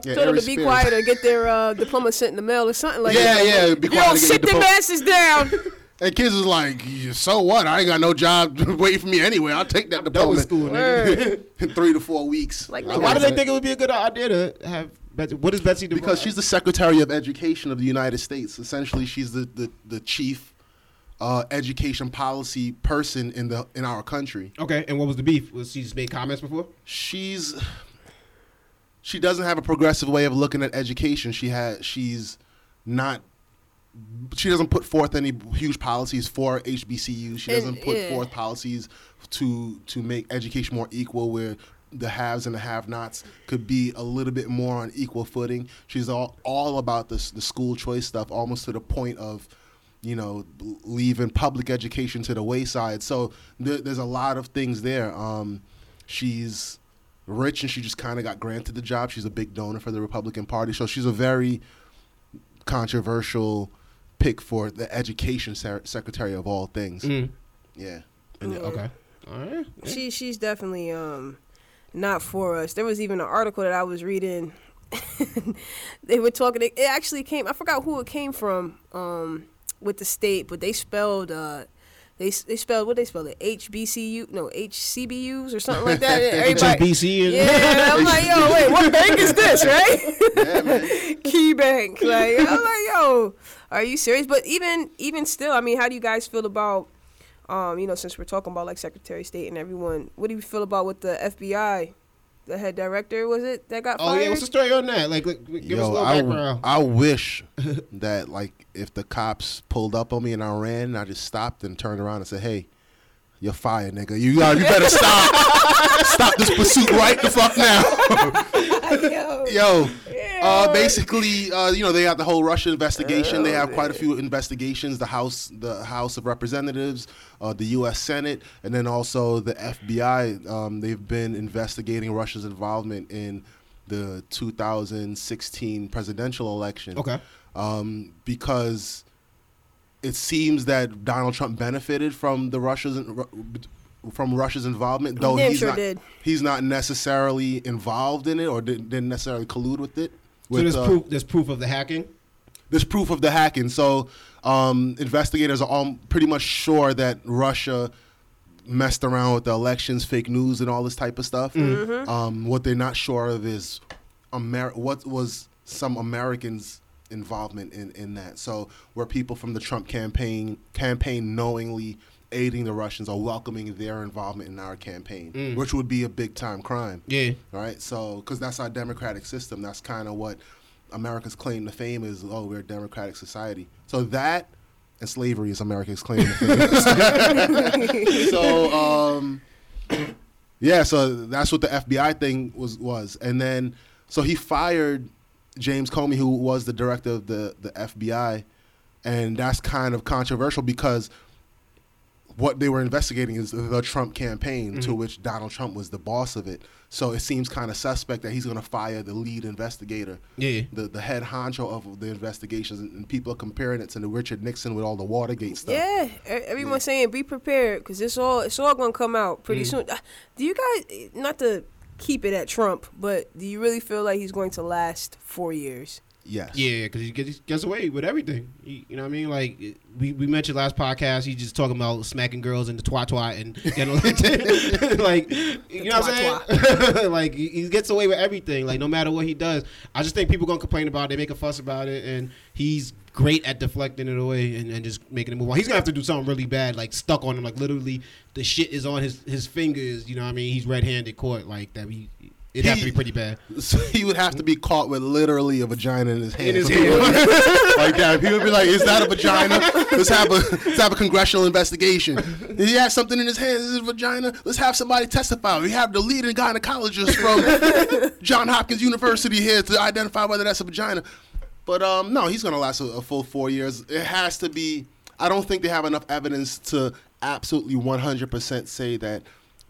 yeah, Told them to be Spears. quiet or get their uh, diploma sent in the mail or something like Yeah, that. yeah, be quiet Yo, and get sit your them asses down. And kids is like, so what? I ain't got no job waiting for me anyway. I'll take that done diploma with school, nigga. in three to four weeks. Like, So why do they think it would be a good idea to have Betsy? What is Betsy do? Because she's the Secretary of Education of the United States. Essentially, she's the the, the chief uh, education policy person in the in our country. okay. And what was the beef? Was she just made comments before? She's she doesn't have a progressive way of looking at education. She has she's not. She doesn't put forth any huge policies for HBCUs. She doesn't put yeah. forth policies to to make education more equal, where the haves and the have-nots could be a little bit more on equal footing. She's all all about this the school choice stuff, almost to the point of, you know, leaving public education to the wayside. So there, there's a lot of things there. Um, she's rich and she just kind of got granted the job. She's a big donor for the Republican Party, so she's a very controversial pick for the education ser- secretary of all things. Mm. Yeah. And then- okay. All right. She she's definitely um not for us. There was even an article that I was reading. they were talking. It actually came. I forgot who it came from. Um, with the state, but they spelled. Uh, they they spelled what they spelled it HBCU no HCBUs or something like that. And- Yeah, I'm like, yo, wait, what bank is this, right? Key Bank. Like, I'm like, yo, are you serious? But even even still, I mean, how do you guys feel about, um, you know, since we're talking about like Secretary of State and everyone, what do you feel about what the FBI the head director was it that got fired? Oh fired? yeah, what's the story on that? Like, like, give us a Yo, little I, background. I wish that like if the cops pulled up on me and I ran, and I just stopped and turned around and said, "Hey, you're fired, nigga. You uh, you better stop, stop this pursuit right the fuck now." Yo. Yo, uh, basically, uh, you know, they have the whole Russia investigation. they have quite a few investigations. The House, the House of Representatives, uh, the U.S. Senate, and then also the FBI. Um, they've been investigating Russia's involvement in the 2016 presidential election. Okay. Um, because it seems that Donald Trump benefited from the Russia's from Russia's involvement, though damn he's sure not did. he's not necessarily involved in it or didn't, didn't necessarily collude with it. So there's uh, proof. There's proof of the hacking. there's proof of the hacking. So um, investigators are all pretty much sure that Russia messed around with the elections, fake news, and all this type of stuff. Um, what they're not sure of is Amer- what was some Americans' involvement in, in that. So were people from the Trump campaign campaign knowingly aiding the Russians or welcoming their involvement in our campaign, which would be a big time crime. Yeah. Right. So, because that's our democratic system. That's kind of what America's claim to fame is. Oh, we're a democratic society. So that and slavery is America's claim to fame. so, um, yeah. So that's what the FBI thing was was, and then so he fired James Comey, who was the director of the the FBI, and that's kind of controversial because what they were investigating is the Trump campaign, to which Donald Trump was the boss of it. So it seems kind of suspect that he's going to fire the lead investigator, Yeah. the the head honcho of the investigations, and, and people are comparing it to the Richard Nixon with all the Watergate stuff. Yeah, e- everyone's saying be prepared because it's all it's all gonna come out pretty soon. Uh, Do you guys not to keep it at Trump, but do you really feel like he's going to last four years? Yes. Yeah, because he gets, gets away with everything. He, you know what I mean? Like we, we mentioned last podcast, he's just talking about smacking girls in the twat twat and getting like you know what I'm saying? like he, he gets away with everything. Like no matter what he does, I just think people gonna complain about it, they make a fuss about it, and he's great at deflecting it away and, and just making it move on. He's gonna have to do something really bad, like stuck on him, like literally the shit is on his his fingers. You know what I mean? He's red handed caught like that. He, it'd have to be pretty bad. So he would have to be caught with literally a vagina in his hand. In his hand. like that. He would be like, "Is that a vagina? Let's have a let's have a congressional investigation. He has something in his hand. Is it a vagina? Let's have somebody testify. We have the leading gynecologist from John Hopkins University here to identify whether that's a vagina." But um, no, he's gonna last a, a full four years. It has to be. I don't think they have enough evidence to absolutely 100% say that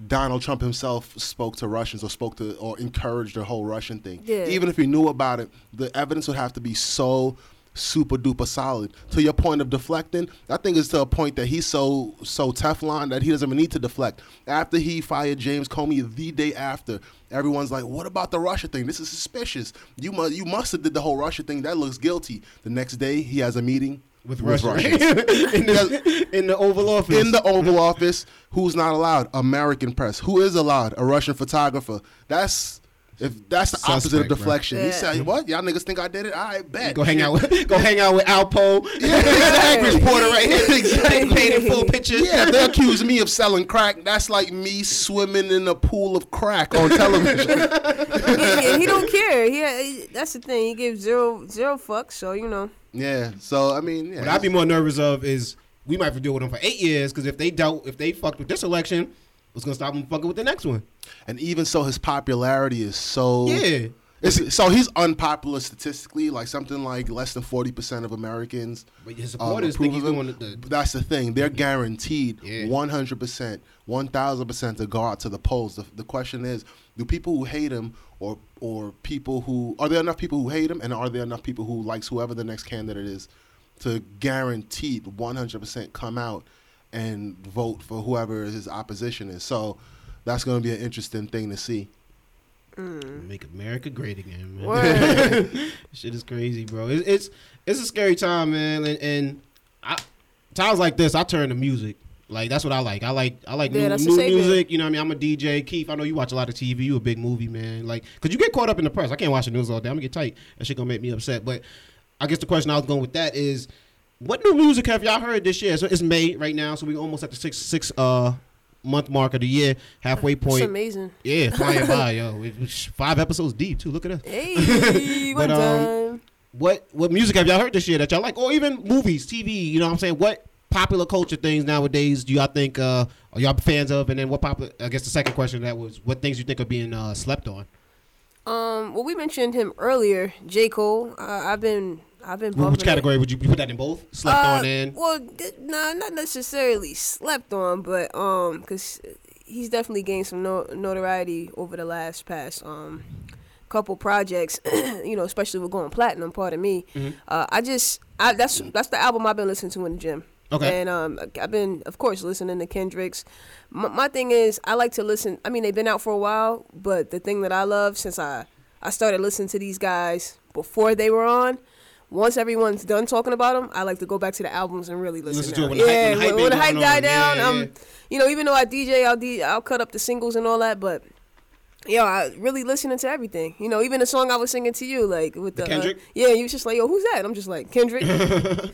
Donald Trump himself spoke to Russians or spoke to or encouraged the whole Russian thing. Yeah. Even if he knew about it, the evidence would have to be so super duper solid. To your point of deflecting, I think it's to a point that he's so so Teflon that he doesn't even need to deflect. After he fired James Comey the day after, everyone's like, "What about the Russia thing? This is suspicious. You must you must have did the whole Russia thing. That looks guilty." The next day, he has a meeting With Russia, Russians. in, the, in the Oval Office. in the Oval Office. Who's not allowed? American press. Who is allowed? A Russian photographer. That's if that's the opposite of Suspect, bro. deflection. He Yeah. said, "What? Y'all niggas think I did it? I bet." Go hang out with go hang out with Alpo. exactly. Reporter right here. Exactly. Painted full picture. Yeah, they accuse me of selling crack. That's like me swimming in a pool of crack on television. he, he don't care. Uh, he, that's the thing. He gives zero zero fucks. So you know. yeah. So I mean, yeah, What I'd be more nervous of is we might have to deal with them for eight years because if they dealt if they fucked with this election, what's gonna stop him fucking with the next one? and even so, his popularity is so Yeah. It's, so he's unpopular statistically, like something like less than forty percent of Americans. But his um, supporters think he's of him. doing the- the- That's the thing; they're guaranteed one hundred percent, one thousand percent to go out to the polls. The, the question is, do people who hate him, or or people who are there enough people who hate him, and are there enough people who likes whoever the next candidate is, to guaranteed one hundred percent come out and vote for whoever his opposition is? So that's going to be an interesting thing to see. Make America great again, man. Shit is crazy, bro. It's it's, it's a scary time, man. And, and I, times like this, I turn to music. Like that's what I like. I like I like Yeah, new, new music. You know what I mean? I'm a DJ. Keith, I know you watch a lot of TV. You a big movie man. Like, cause you get caught up in the press. I can't watch the news all day. I'm gonna get tight. That shit gonna make me upset. But I guess the question I was going with that is, what new music have y'all heard this year? So it's May right now, so we almost at the six six uh month mark of the year, halfway It's point. amazing. Yeah, flying by, yo. It five episodes deep too. Look at us. Hey, But, um. What what music have y'all heard this year that y'all like, or even movies, TV? You know what I'm saying? What popular culture things nowadays do y'all think uh, are y'all fans of? And then what popular? I guess the second question that was what things you think are being uh, slept on. Um, well, we mentioned him earlier, J. Cole. Uh, I've been, I've been. Which bumping it. category would you, you put that in both? Slept Uh, on and Well, th- nah, not necessarily slept on, but um, cause he's definitely gained some no- notoriety over the last past um couple projects. you know, especially with going platinum. Pardon me. Mm-hmm. Uh, I just, I that's that's the album I've been listening to in the gym. Okay. And um, I've been, of course, listening to Kendrick's. My, my thing is, I like to listen. I mean, they've been out for a while, but the thing that I love since I I started listening to these guys before they were on. Once everyone's done talking about them, I like to go back to the albums and really listen. Listen to it when yeah, when the hype when, when the hype died. Yeah, down, yeah. um, you know, even though I DJ, I'll D, I'll cut up the singles and all that, but yo, I really listening to everything. You know, even the song I was singing to you, like with the, uh, Kendrick? yeah, you was just like, yo, who's that? I'm just like Kendrick.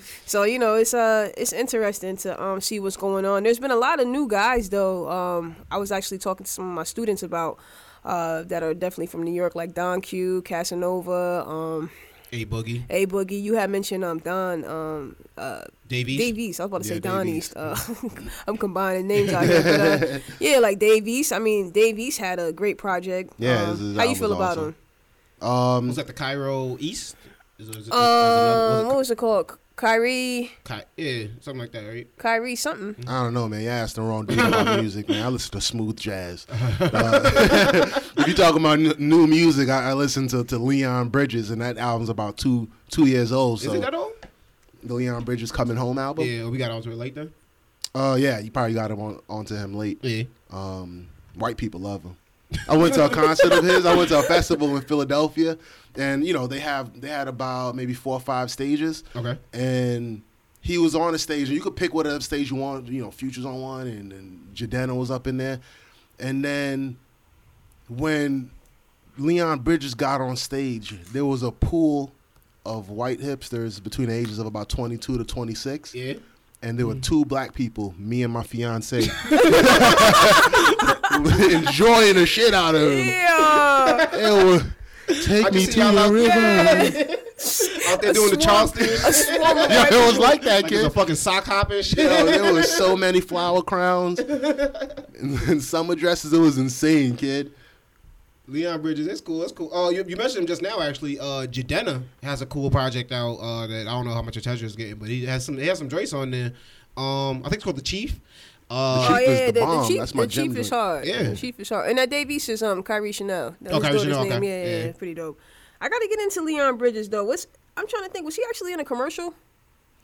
so you know, it's uh, it's interesting to um see what's going on. There's been a lot of new guys though. Um, I was actually talking to some of my students about. Uh, that are definitely from New York, like Don Q, Casanova, um, a boogie A Boogie. You had mentioned um Don um uh Davies. Dave East. I was about to Yeah, say Dave Don East. East. Uh, I'm combining names out here, but uh, yeah, like Dave East. I mean, Dave East had a great project. Yeah, Um, his- his how you feel about awesome. him? Um, Was that the Cairo East? Is, is, is, Um, what was it called? Kairi, yeah, something like that, right? Kairi something. I don't know, man. You asked the wrong dude about music, man. I listen to smooth jazz. Uh, if you talking about n- new music, I, I listen to, to Leon Bridges, and that album's about two two years old. Is So it that old? the Leon Bridges Coming Home album. Yeah, we got onto it late then. Uh, yeah, you probably got him on onto him late. Yeah. Um, white people love him. I went to a concert of his. I went to a festival in Philadelphia, and you know they have they had about maybe four or five stages. Okay. and he was on a stage, and you could pick whatever stage you want. You know, Future's on one, and, and Jidenna was up in there. And then when Leon Bridges got on stage, there was a pool of white hipsters between the ages of about 22 to 26. Yeah. And there were two black people, me and my fiance, enjoying the shit out of him. Yeah, They were, take I me to y'all the river. Out there doing the Charleston. Yeah, it was like that, Like it's kid. a fucking sock hopping shit. Yo, there was so many flower crowns and, and summer dresses. It was insane, kid. Leon Bridges, that's cool. That's cool. Oh, you, you mentioned him just now. Actually, uh, Jidenna has a cool project out uh, that I don't know how much attention is getting, but he has some. He has some Drace on there. Um, I think it's called the Chief. Uh, Chief oh is yeah, the the, the chief, That's my the gym chief is hard. Yeah. the chief is hard, and that Dave East is um Kairi Chanel. That Oh, was Kairi daughter's Chanel, name. okay. Yeah, yeah, Yeah. pretty dope. I gotta get into Leon Bridges though. What's I'm trying to think. Was he actually in a commercial?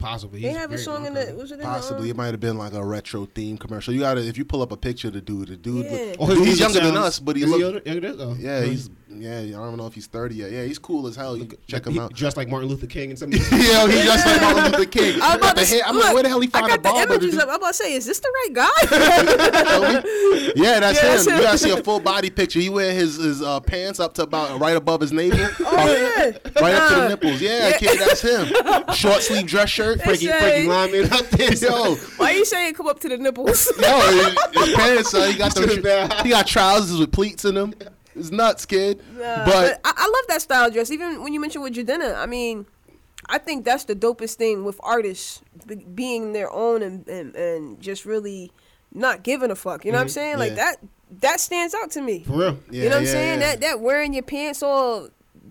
Possibly. They He's have a song in the. Was it in Possibly, The, it might have been like a retro theme commercial. You got to if you pull up a picture of the dude, the dude, Yeah. Oh, he's music younger than us, but he is look, younger- younger than us? Oh. yeah, he's yeah. I don't know if he's thirty yet. Yeah, he's cool as hell. You can check him He out. Dressed like Martin Luther King and something. yeah, he just like Martin Luther King. I was about The to hair- say, I'm like, where the hell he I find a got the barber? images up. I'm about to say, is this the right guy? Yeah, that's Yeah, him. that's him. You gotta see a full body picture. He wear his his uh, pants up to about right above his navel, oh yeah, right up to the nipples. Yeah, kid, that's him. Short sleeve dress shirt. Frankie, Say- Frankie Lymon out there. Yo, Why you saying come up to the nipples? yo, his, his pants. Uh, he got To the them. He got trousers with pleats in them. It's nuts, kid. Nah, but I, I love that style dress. Even when you mentioned with Jidenna, I mean, I think that's the dopest thing with artists be, being their own and, and and just really not giving a fuck. You know what I'm saying? Like Mm-hmm. Yeah. that that stands out to me. For real. yeah, you know what I'm saying? yeah. That that wearing your pants all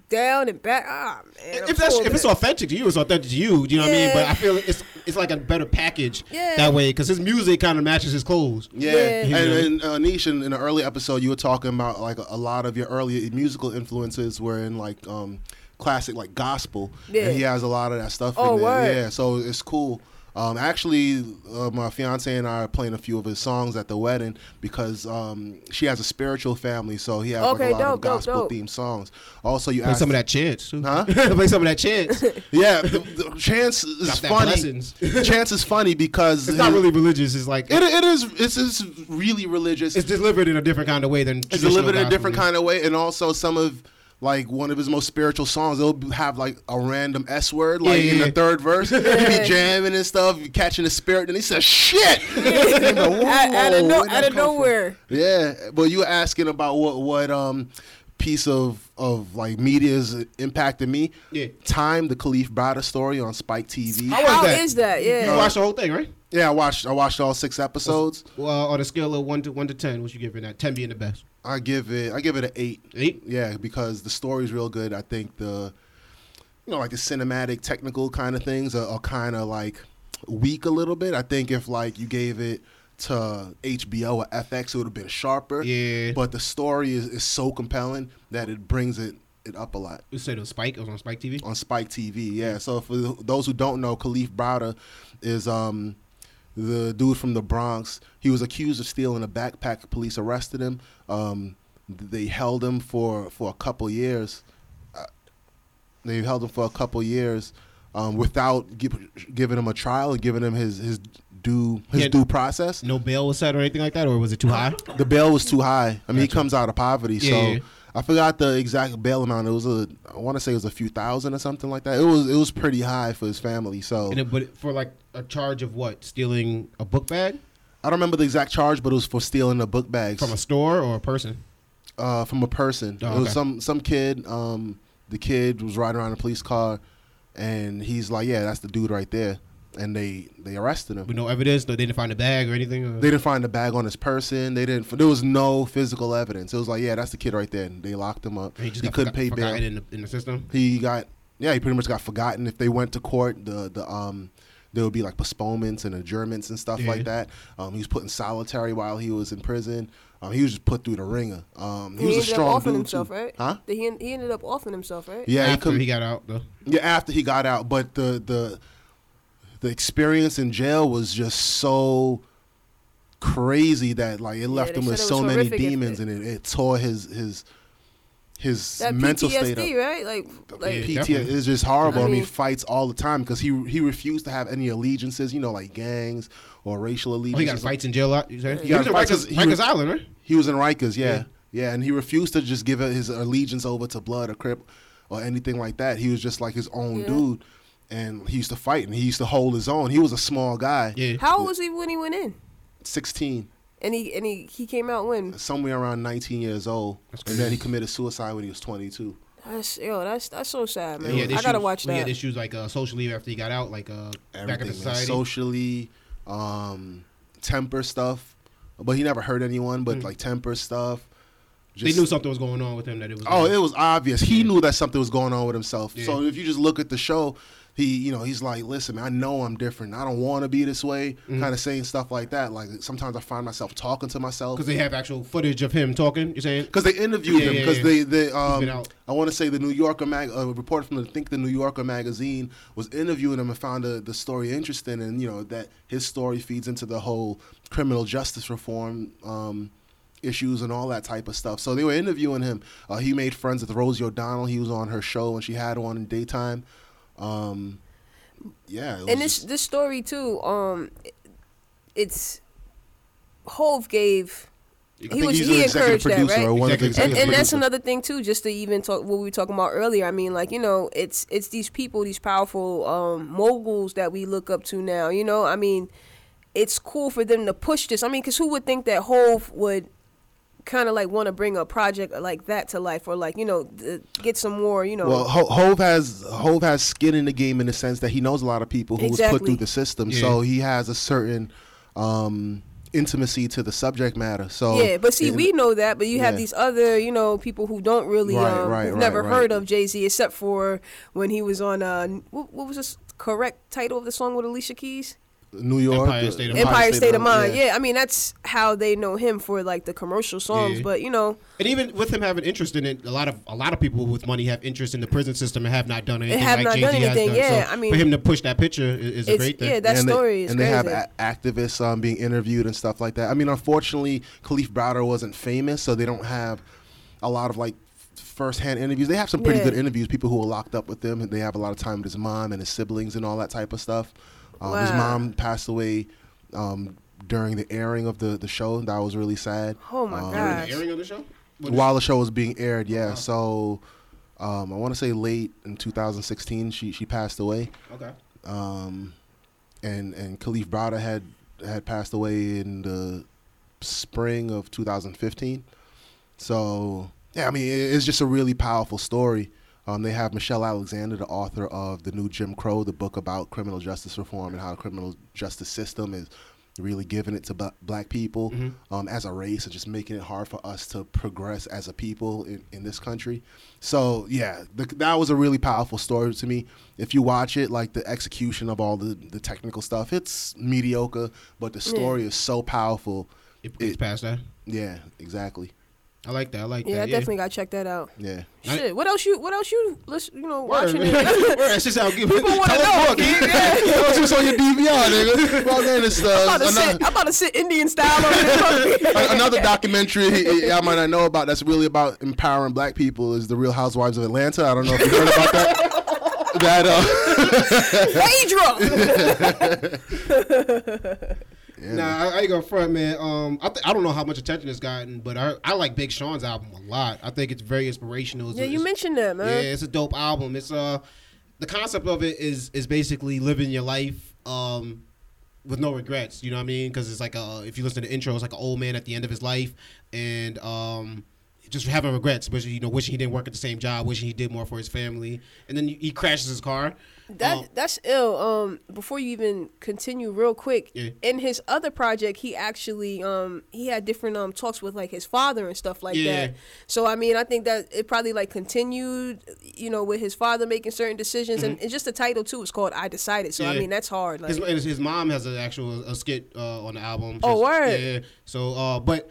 down and back. Ah man, I'm If that's cool if it's authentic to you, it's authentic to you. Do you know what I mean? But I feel it's it's like a better package Yeah. that way because his music kind of matches his clothes. Yeah, Yeah. and, and uh, Nish, in, in an early episode, you were talking about like a, a lot of your early musical influences were in like um, classic like gospel, Yeah. and he has a lot of that stuff Oh, in there. word. Yeah, so it's cool. Um, actually, uh, my fiance and I are playing a few of his songs at the wedding because um, she has a spiritual family, so he has Okay, like a lot dope, of gospel dope. themed songs. Also, you Play asked, some of that chance too. Huh? Play some of that chance. Yeah, the, the Chance is Got funny. Chance is funny because it's not really religious. It's like It, it is. It's, it's really religious. it's delivered in a different kind of way than it's delivered in a different is. kind of way, and also some of like one of his most spiritual songs, it'll have like a random S word, like Yeah, in the third verse. He be jamming and stuff, catching the spirit, and he says, "Shit!" And like, Out, out of, no, out of come from?" nowhere. Yeah, but you were asking about what what um piece of of like media has impacted me. Yeah. Time the Kalief Browder story on Spike TV. How was How that? is that? Yeah, you Yeah. watched the whole thing, right? Yeah, I watched I watched all six episodes. Well, on a scale of one to one to ten, what you giving that? Ten being the best. I give it I give it an eight. Eight. Yeah, because the story's real good. I think the you know like the cinematic technical kind of things are, are kind of like weak a little bit. I think if like you gave it to HBO or FX, it would have been sharper. Yeah. But the story is, is so compelling that it brings it it up a lot. You said it was Spike. It was on Spike TV. on Spike TV. Yeah. So for those who don't know, Kalief Browder is um the dude from the Bronx. He was accused of stealing a backpack. Police arrested him. Um, they held him for for a couple years. Uh, they held him for a couple years um, without give, giving him a trial and giving him his his due his Yeah. due process. No bail was set or anything like that, or was it too high? The bail was too high. I mean, he comes out of poverty, Yeah, so yeah. I forgot the exact bail amount. It was a, I want to say it was a few thousand or something like that. It was, it was pretty high for his family. So And it, but for like a charge of what? Stealing a book bag I don't remember the exact charge, but it was for stealing a book bag from a store or a person? uh, from a person. Oh, It was some some kid. Um, the kid was riding around a police car, and he's like, "Yeah, that's the dude right there." And they they arrested him. With no evidence, no, they didn't find a bag or anything. Or? They didn't find the bag on his person. They didn't. There was no physical evidence. It was like, yeah, that's the kid right there. And they locked him up. And He, he got couldn't forgot- pay bail. in the, in the system. he got yeah he pretty much got forgotten if they went to court the the um there would be like postponements and adjournments and stuff Yeah. like that um he was put in solitary while he was in prison um he was just put through the ringer um he, He, was a ended up strong offing dude himself, too. right? huh He, he ended up offing himself, right? yeah he, after come, he got out though. yeah after he got out but the the the experience in jail was just so crazy that like it left they him with so many demons it- and it, it tore his his his That mental PTSD, state up. right? Like, like Yeah. PTSD Definitely. is just horrible. I I mean, mean- he fights all the time because he he refused to have any allegiances, you know, like gangs or racial Oh, allegiances. he got fights in jail. a lot, You said? He He was in fights Rikers, 'cause he Rikers Island, right? He was in Rikers, yeah. Yeah. yeah, and he refused to just give his allegiance over to Blood or Crip or anything like that. He was just like his own Yeah. dude, and he used to fight and he used to hold his own. He was a small guy, Yeah. how old was he when he went in? sixteen, And he and he, he came out when? somewhere around nineteen years old, and then he committed suicide when he was twenty-two. That's yo, that's that's so sad, man. He had I gotta watch that. He had issues like uh, socially after he got out, like uh, back in everything the man. socially, um, temper stuff. But he never hurt anyone. But like temper stuff. they knew something was going on with him. That it was. Oh, like- it was obvious. He knew that something was going on with himself. Yeah. So if you just look at the show, he, you know, he's like, "Listen, I know I'm different. I don't want to be this way." Mm-hmm. Kind of saying stuff like that. Like sometimes I find myself talking to myself because they have actual footage of him talking. You're saying? because they interviewed Yeah, him because yeah. they they um. I want to say the New Yorker mag a reporter from the I think the New Yorker magazine was interviewing him and found the the story interesting and you know that his story feeds into the whole criminal justice reform um issues and all that type of stuff. So they were interviewing him. Uh, he made friends with Rosie O'Donnell. He was on her show and she had on in daytime. Um, yeah, it was and this just- this story too, um, it's Hove gave. I He was he encouraged that, right? or one of the Executive and, and that's another thing too just to even talk what we were talking about earlier i mean like you know it's it's these people these powerful um moguls that we look up to now you know i mean it's cool for them to push this i mean because who would think that hove would kind of like want to bring a project like that to life or like you know get some more you know Well, Ho- Hove has Hove has skin in the game in the sense that he knows a lot of people who was put through the system, Yeah. so he has a certain um, intimacy to the subject matter. So yeah, but see, in- we know that, but you have these other, you know, people who don't really, Right, um, right, who've right, never right. heard of Jay Z, except for when he was on, uh, what, what was this correct title of the song with Alicia Keys? New York, Empire State of Empire, State, of Mind. yeah. Yeah. I mean that's how they know him for like the commercial songs, Yeah. but you know, And even with him having interest in it, a lot of a lot of people with money have interest in the prison system and have not done anything have like not Jay-Z done has anything, done. yeah, So I mean- for him to push that picture is, is a great thing. yeah, that and they, story is and they have a- activists um, being interviewed and stuff like that. I mean, unfortunately, Kalief Browder wasn't famous, so they don't have a lot of like first-hand interviews. They have some pretty Yeah. good interviews. People who are locked up with them, and they have a lot of time with his mom and his siblings and all that type of stuff. Um, His mom passed away um, during the airing of the the show. That was really sad. Oh my Um, God. the airing of the show. What is- while the show was being aired. Yeah, so Um, I want to say late in 2016, she she passed away. Okay. Um, and and Kalief Browder had had passed away in the spring of 2015. So yeah, I mean it's just a really powerful story. Um, they have Michelle Alexander, the author of the new Jim Crow, the book about criminal justice reform and how the criminal justice system is really giving it to b- black people um, as a race and just making it hard for us to progress as a people in, in this country. So yeah, the, that was a really powerful story to me. If you watch it, like the execution of all the, the technical stuff, it's mediocre, but the story is so powerful. It gets past that. Yeah, exactly. I like that. I like that. Yeah, that. I definitely gotta check that out. Yeah. Shit, what else you? What else you? Listen, you know, Word, watching man. it. Word, That's just how people People want to know. Yeah. What's this on your DVR, nigga? Well, then it's I'm uh, about to another, sit. I'm about to sit Indian style on this. another documentary I might not know about that's really about empowering black people is the Real Housewives of Atlanta. I don't know if you heard about that. that uh, Phaedra. Nah, I, I ain't gonna front, man. Um, I, th- I don't know how much attention it's gotten, but I, I like Big Sean's album a lot. I think it's very inspirational. It's, Yeah, you mentioned that, man. Yeah, it's a dope album. It's uh, the concept of it is is basically living your life um with no regrets. You know what I mean? Because it's like a if you listen to the intro, it's like an old man at the end of his life, and um. Just having regrets, wishing you know, wishing he didn't work at the same job, wishing he did more for his family, and then he crashes his car. That Um, that's ill. Um, before you even continue, real quick, Yeah. in his other project, he actually um he had different um talks with like his father and stuff like Yeah. that. So I mean, I think that it probably like continued, you know, with his father making certain decisions, and it's just the title too. It's called "I Decided." So I Mm-hmm. Mean, that's hard. Like, His, his, his mom has an actual a skit uh, on the album. Oh, word. Yeah. So, uh, but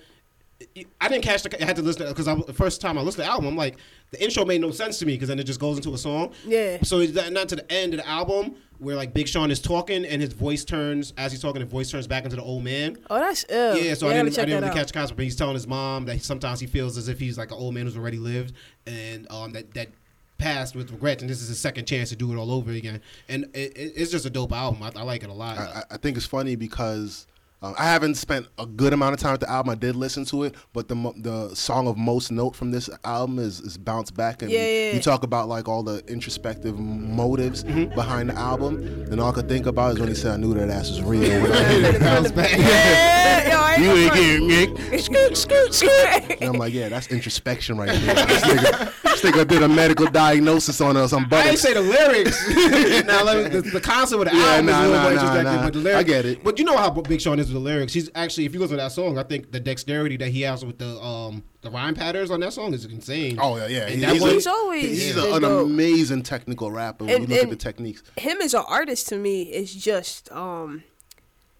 I didn't catch the. I had to listen to it because the first time I listened to the album, I'm like, the intro made no sense to me because then it just goes into a song. Yeah. So it's not not to the end of the album where like Big Sean is talking and his voice turns as he's talking, his voice turns back into the old man. oh, that's ill. Yeah, so Yeah, I didn't, I didn't really out. catch the concept, but he's telling his mom that he, sometimes he feels as if he's like an old man who's already lived and um, that that passed with regrets, and this is his second chance to do it all over again. And it, it, it's just a dope album. I, I like it a lot. I, I- I think it's funny because um, I haven't spent a good amount of time with the album. I did listen to it, but the the song of most note from this album is, is "Bounce Back," and Yeah, yeah, you talk about like all the introspective motives Mm-hmm. behind the album. And all I could think about is when he said, "I knew that ass was real." When I heard it. Bounce back. Yeah, yo, I ain't you ain't getting Nick. Scoot, scoot, scoot. And I'm like, yeah, that's introspection right there. this, nigga, this nigga did a medical diagnosis on us on I ain't buttocks. say the lyrics. now, let me, the, the concept of the Yeah, album nah, is a little nah, more nah, introspective, nah. but the lyrics. I get it. But you know how Big Sean is with the lyrics. He's actually, if you listen to that song, I think the dexterity that he has with the um the rhyme patterns on that song is insane. Oh yeah, yeah. And He- that he's, one- a- He's always he's a, an dope. amazing technical rapper when And- you look at the techniques. him as an artist to me is just um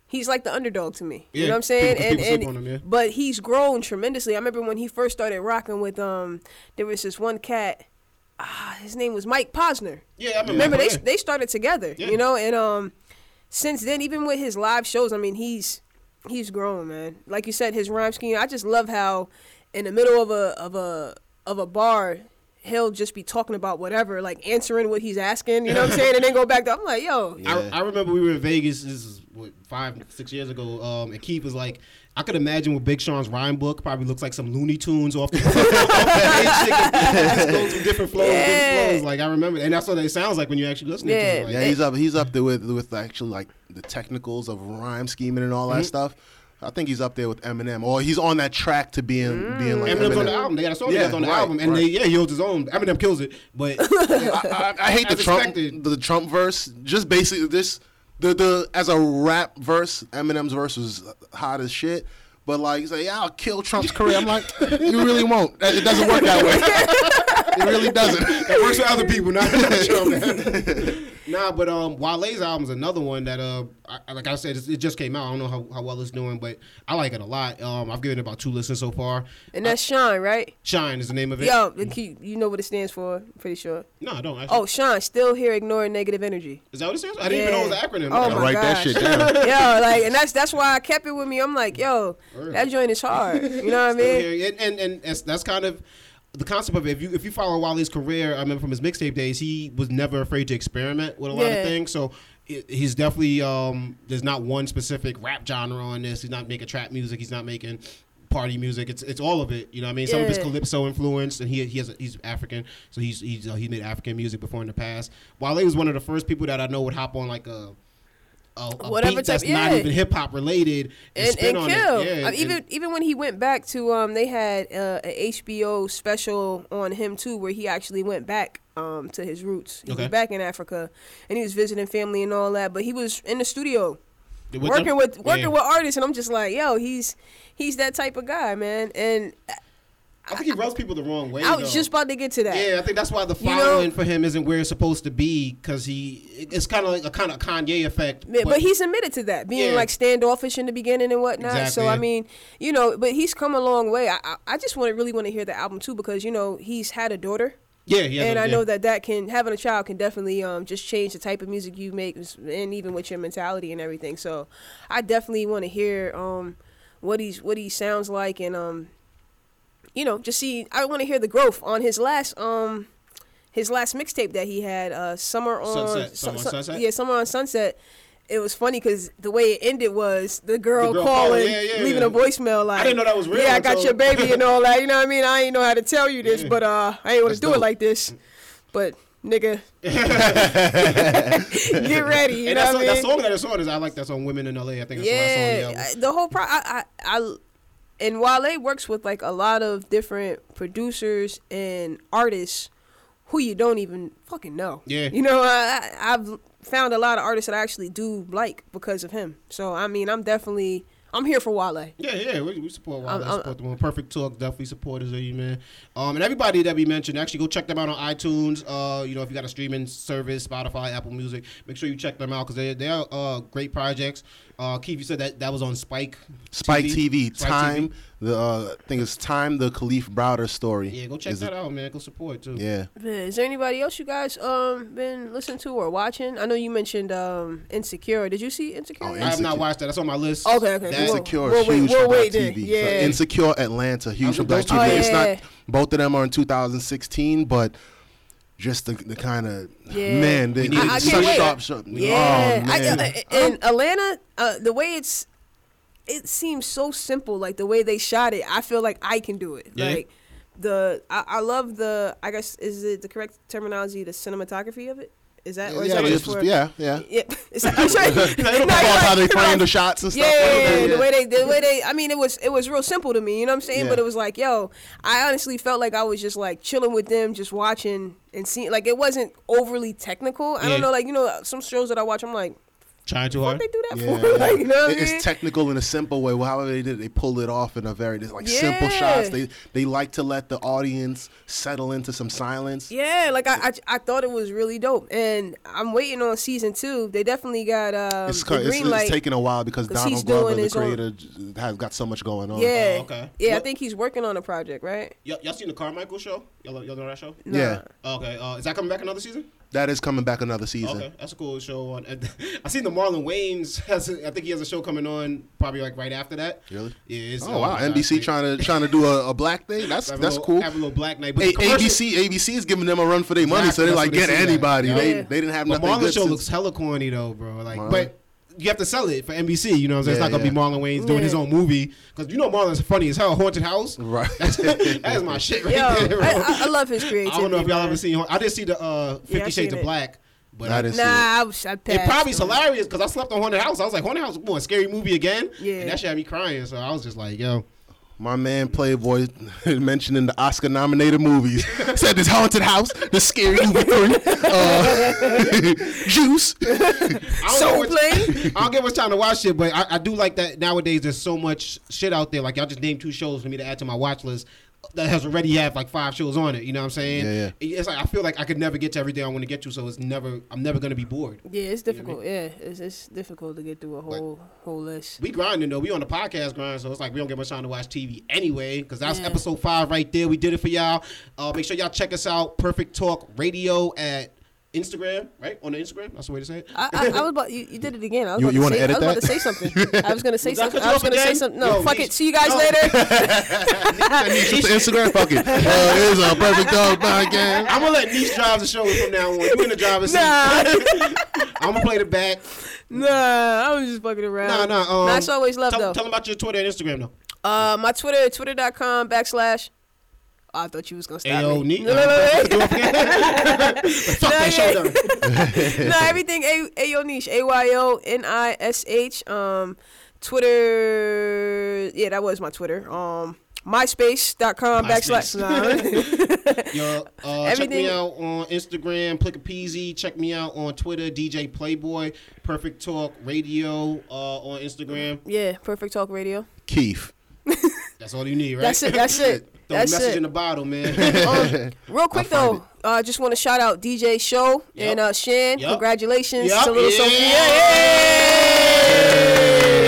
he's like the underdog to me. You know what I'm saying? people- and people and sleep him, yeah. but he's grown tremendously. I remember when he first started rocking with um there was this one cat ah his name was Mike Posner. Yeah, I remember. Remember they yeah. they started together, Yeah. you know, and um since then even with his live shows, I mean he's he's grown, man. Like you said his rhyme scheme, I just love how in the middle of a of a of a bar He'll just be talking about whatever, like answering what he's asking, you know what I'm saying, and then go back to. I'm like, yo, I, I remember we were in Vegas. This is what five, six years ago. Um, and Keith was like, I could imagine what Big Sean's rhyme book probably looks like some Looney Tunes off the, off the page. Through different flows, Yeah. different flows. Like I remember, and that's what it sounds like when you actually listen to Yeah. it. Like, Yeah, he's up. He's up there with with actually like the technicals of rhyme scheming and all Mm-hmm. that stuff. I think he's up there with Eminem, or he's on that track to being being like Eminem's Eminem. on the album. They got a song Yeah, together on the right, album, and right. they, yeah, he holds his own. Eminem kills it, but I, I hate the Trump expected. the Trump verse. Just basically this the the as a rap verse, Eminem's verse was hot as shit. But like, say, yeah, I'll kill Trump's career. I'm like, you really won't. It doesn't work that way. it really doesn't. It works for other people, not, not Trump. Man. nah, but um, Wale's album is another one that uh, I, like I said, it just came out. I don't know how, how well it's doing, but I like it a lot. Um, I've given it about two listens so far. and that's Shine, right? Shine is the name of it. Yo, you know what it stands for? Pretty sure. No, I don't. Actually. Oh, Shine, still here ignoring negative energy. is that what it stands? for? I didn't even know it was an acronym. Oh Okay. my Write that gosh. shit down. yo, like, and that's that's why I kept it with me. I'm like, yo, Word. that joint is hard. You know what I mean? Yeah, and and, and that's, that's kind of the concept of it. If you if you follow Wale's career, I remember from his mixtape days, he was never afraid to experiment with a lot Yeah. of things. So it, he's definitely um, there's not one specific rap genre on this. He's not making trap music. He's not making party music. It's it's all of it. You know what I mean? Some of it's Yeah. calypso influenced, and he he has a, he's African, so he's he's uh, he made African music before in the past. Wale was one of the first people that I know would hop on like a. A, a Whatever that's not even hip hop related and, and, and on kill. Yeah, mean, and- even even when he went back to um, they had uh, an HBO special on him too, where he actually went back um to his roots. He Okay. was back in Africa, and he was visiting family and all that. But he was in the studio With working them? with working Yeah. with artists, and I'm just like, yo, he's he's that type of guy, man. And I think he rubs people the wrong way. I was though. just about to get to that. Yeah, I think that's why the You know- following for him isn't where it's supposed to be because he it's kind of like a kind of Kanye effect. Yeah, but, he's admitted to that, being Yeah. like standoffish in the beginning and whatnot. Exactly, So I mean, you know, but he's come a long way. I I, I just want to really want to hear the album too because you know he's had a daughter. yeah, yeah, and I yeah. know that that can having a child can definitely um just change the type of music you make and even with your mentality and everything. So I definitely want to hear um what he's what he sounds like and um you know just see I want to hear the growth on his last um his last mixtape that he had uh summer on Sunset. Sunset? yeah summer on sunset. It was funny because the way it ended was the girl, The girl calling, yeah, yeah, leaving yeah. a voicemail like, "I didn't know that was real Yeah, I got until- your baby and all that. You know what I mean? I ain't know how to tell you this, but uh, I ain't want to do it like this. But nigga, get ready. You and know that song, I that song that I saw is I like that song "Women in L.A." I think that's the last song on the yeah, album. I- the whole pro. I, I, I, and Wale works with like a lot of different producers and artists who you don't even fucking know. Yeah. you know, I, I've found a lot of artists that I actually do like because of him. So I mean, I'm definitely I'm here for Wale. Yeah, yeah, we, we support Wild. I'm- I'm- support them on Perfect Talk. Definitely supporters of you, man. Um, and everybody that we mentioned, actually go check them out on iTunes. Uh, you know, if you got a streaming service, Spotify, Apple Music, make sure you check them out because they they are uh great projects. Uh, Keith, you said that that was on Spike. Spike TV, Spike Time. TV. The uh, I think it's Time. The Kalief Browder story. Yeah, go check Is that it- out, man. Go support too. Yeah. Yeah, Is there anybody else you guys um been listening to or watching? I know you mentioned um Insecure. Did you see Insecure? Oh, yet? I have not watched that. That's on my list. Okay, okay. That- We'll- Insecure, we'll wait- huge we'll Black wait. TV. Yeah. So Insecure Atlanta, huge for Black those TV. two It's not both of them are in 2016, but just the, the kind of Yeah. man, they, We need- they- I- I such can't wait. sharp, sharp. Yeah, oh, I, man. uh, in Atlanta, uh, the way it's, it seems so simple. Like the way they shot it, I feel like I can do it. Yeah. Like the, I, I love the. I guess is it the correct terminology? The cinematography of it is that? Or is yeah, that just for- yeah, yeah. Yeah, it's, I'm sorry. No, how they frame the shots and stuff. Yeah, like that. the way they, the way they. I mean, it was it was real simple to me. You know what I'm saying? Yeah. But it was like, yo, I honestly felt like I was just like chilling with them, just watching and seeing. Like it wasn't overly technical. I Yeah. don't know, like you know, some shows that I watch, I'm like, Trying too what hard. they do that Yeah, for? like, you know what I It- mean? it's technical in a simple way. Well, however they did, it, they pull it off in a very like simple Yeah. shots. They they like to let the audience settle into some silence. yeah, like I, I, I thought it was really dope, and I'm waiting on season two. They definitely got um, It's, the co- it's, green it's taking a while because Donald Glover, the his own- creator, has got so much going on. yeah, Oh, okay. yeah. I think he's working on a project, right? Y'all, y'all seen the Carmichael show? Y'all, y'all know that show? Yeah. Okay. Uh, is that coming back another season? That is coming back another season. Okay, that's a cool show. On I seen the Marlon Wayans has. I think he has a show coming on probably like right after that. Really? Yeah. Oh wow, uh, NBC trying to trying to do a, a black thing. That's that's little- cool. Have a little black night. But A- ABC ABC is giving them a run for their money, so they're like they get that. anybody. Yeah. They they didn't have But nothing Marlon show since- looks hella corny though, bro. Like, Marlon. but you have to sell it for NBC. You know, what I'm saying? it's Yeah, not gonna be. Marlon Wayans doing his own movie because you know Marlon's funny as hell. Haunted House, Right. That's, that is my shit right Yo, there, bro. I, I, I love his creativity. I don't know if y'all man. ever seen. I did see the uh, Fifty Yeah, Shades of. Black, but I I didn't Nah, see it. I, was, I It passed. probably hilarious because I slept on Haunted House. I was like, Haunted House, boy, a scary movie again. Yeah. And that shit had me crying. So I was just like, yo. My man Playboy mentioning the Oscar nominated movies. Said this haunted house, the scary three, uh, Juice. I don't Soul get Plane? I don't get much time to watch shit, but I, I do like that nowadays there's so much shit out there. Like y'all just named two shows for me to add to my watch list that has already have like five shows on it. You know what I'm saying? Yeah, yeah. It's like I feel like I could never get to everything I want to get to, so it's never I'm never gonna be bored. Yeah, it's difficult. Yeah, it's, it's difficult to get through a whole whole list. We grinding though. We on the podcast grind, so it's like we don't get much time to watch TV anyway. Because that's Yeah. episode five right there. We did it for y'all. Uh, make sure y'all check us out. Perfect Talk Radio at Instagram, right on the Instagram. That's the way to say it. I, I, I was about you, you did it again. I was You- about you to wanna say, edit I was about that? to say something. I was gonna say Was something. I was gonna say something. No, Yo, fuck Niche- it. See you guys No. later. It's the Instagram. Fuck it. Uh, it is a Perfect Talk podcast. I'm gonna let Niche drive the show from now on. You in the driver's seat. Nah. I'm gonna play the back. nah, I was just fucking around. Nah, nah. Um, That's always love tell, though. Tell them about your Twitter and Instagram though. Uh, my Twitter, twitter.com backslash. I thought you was gonna stop Ayo, me. Neat. No, no, no, no. Fuck that shoulder. no, everything A Ayo Niche, A Y O N I S H. Um, Twitter. Yeah, that was my Twitter. Um, MySpace.com backslash. Nah. Yo, uh, check me out on Instagram, Plick a Peasy. Check me out on Twitter, DJ Playboy. Perfect Talk Radio uh, on Instagram. yeah, Perfect Talk Radio. Keith. That's all you need, right? That's it. That's it. Throw That's a message it. in the bottle, man. Um, real quick I'll though, I uh, just want to shout out DJ Show Yep. and uh, Shan. Yep. Congratulations Yep. to little Yeah. Sophia.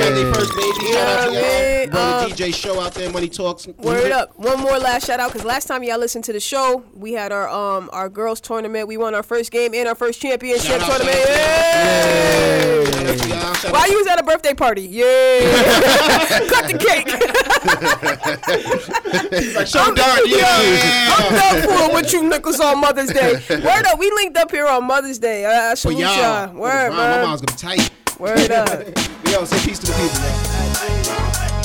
Family first, baby. Shout out to Yeah, y'all. man. Brother Uh, DJ Show out there, Money Talks. Word up! One more last shout out because last time y'all listened to the show, we had our um our girls tournament. We won our first game and our first championship Shout out, tournament. shout Yay! Shout out to Why you was at a birthday party? Yeah, cut the cake. Show Dart, yeah. I'm done fooling with you niggas on Mother's Day. Word up, we linked up here on Mother's Day. Uh, I For salute y'all. y'all. Word, Wow, My mom's gonna be tight. Word up. Yo, say peace to the people, man.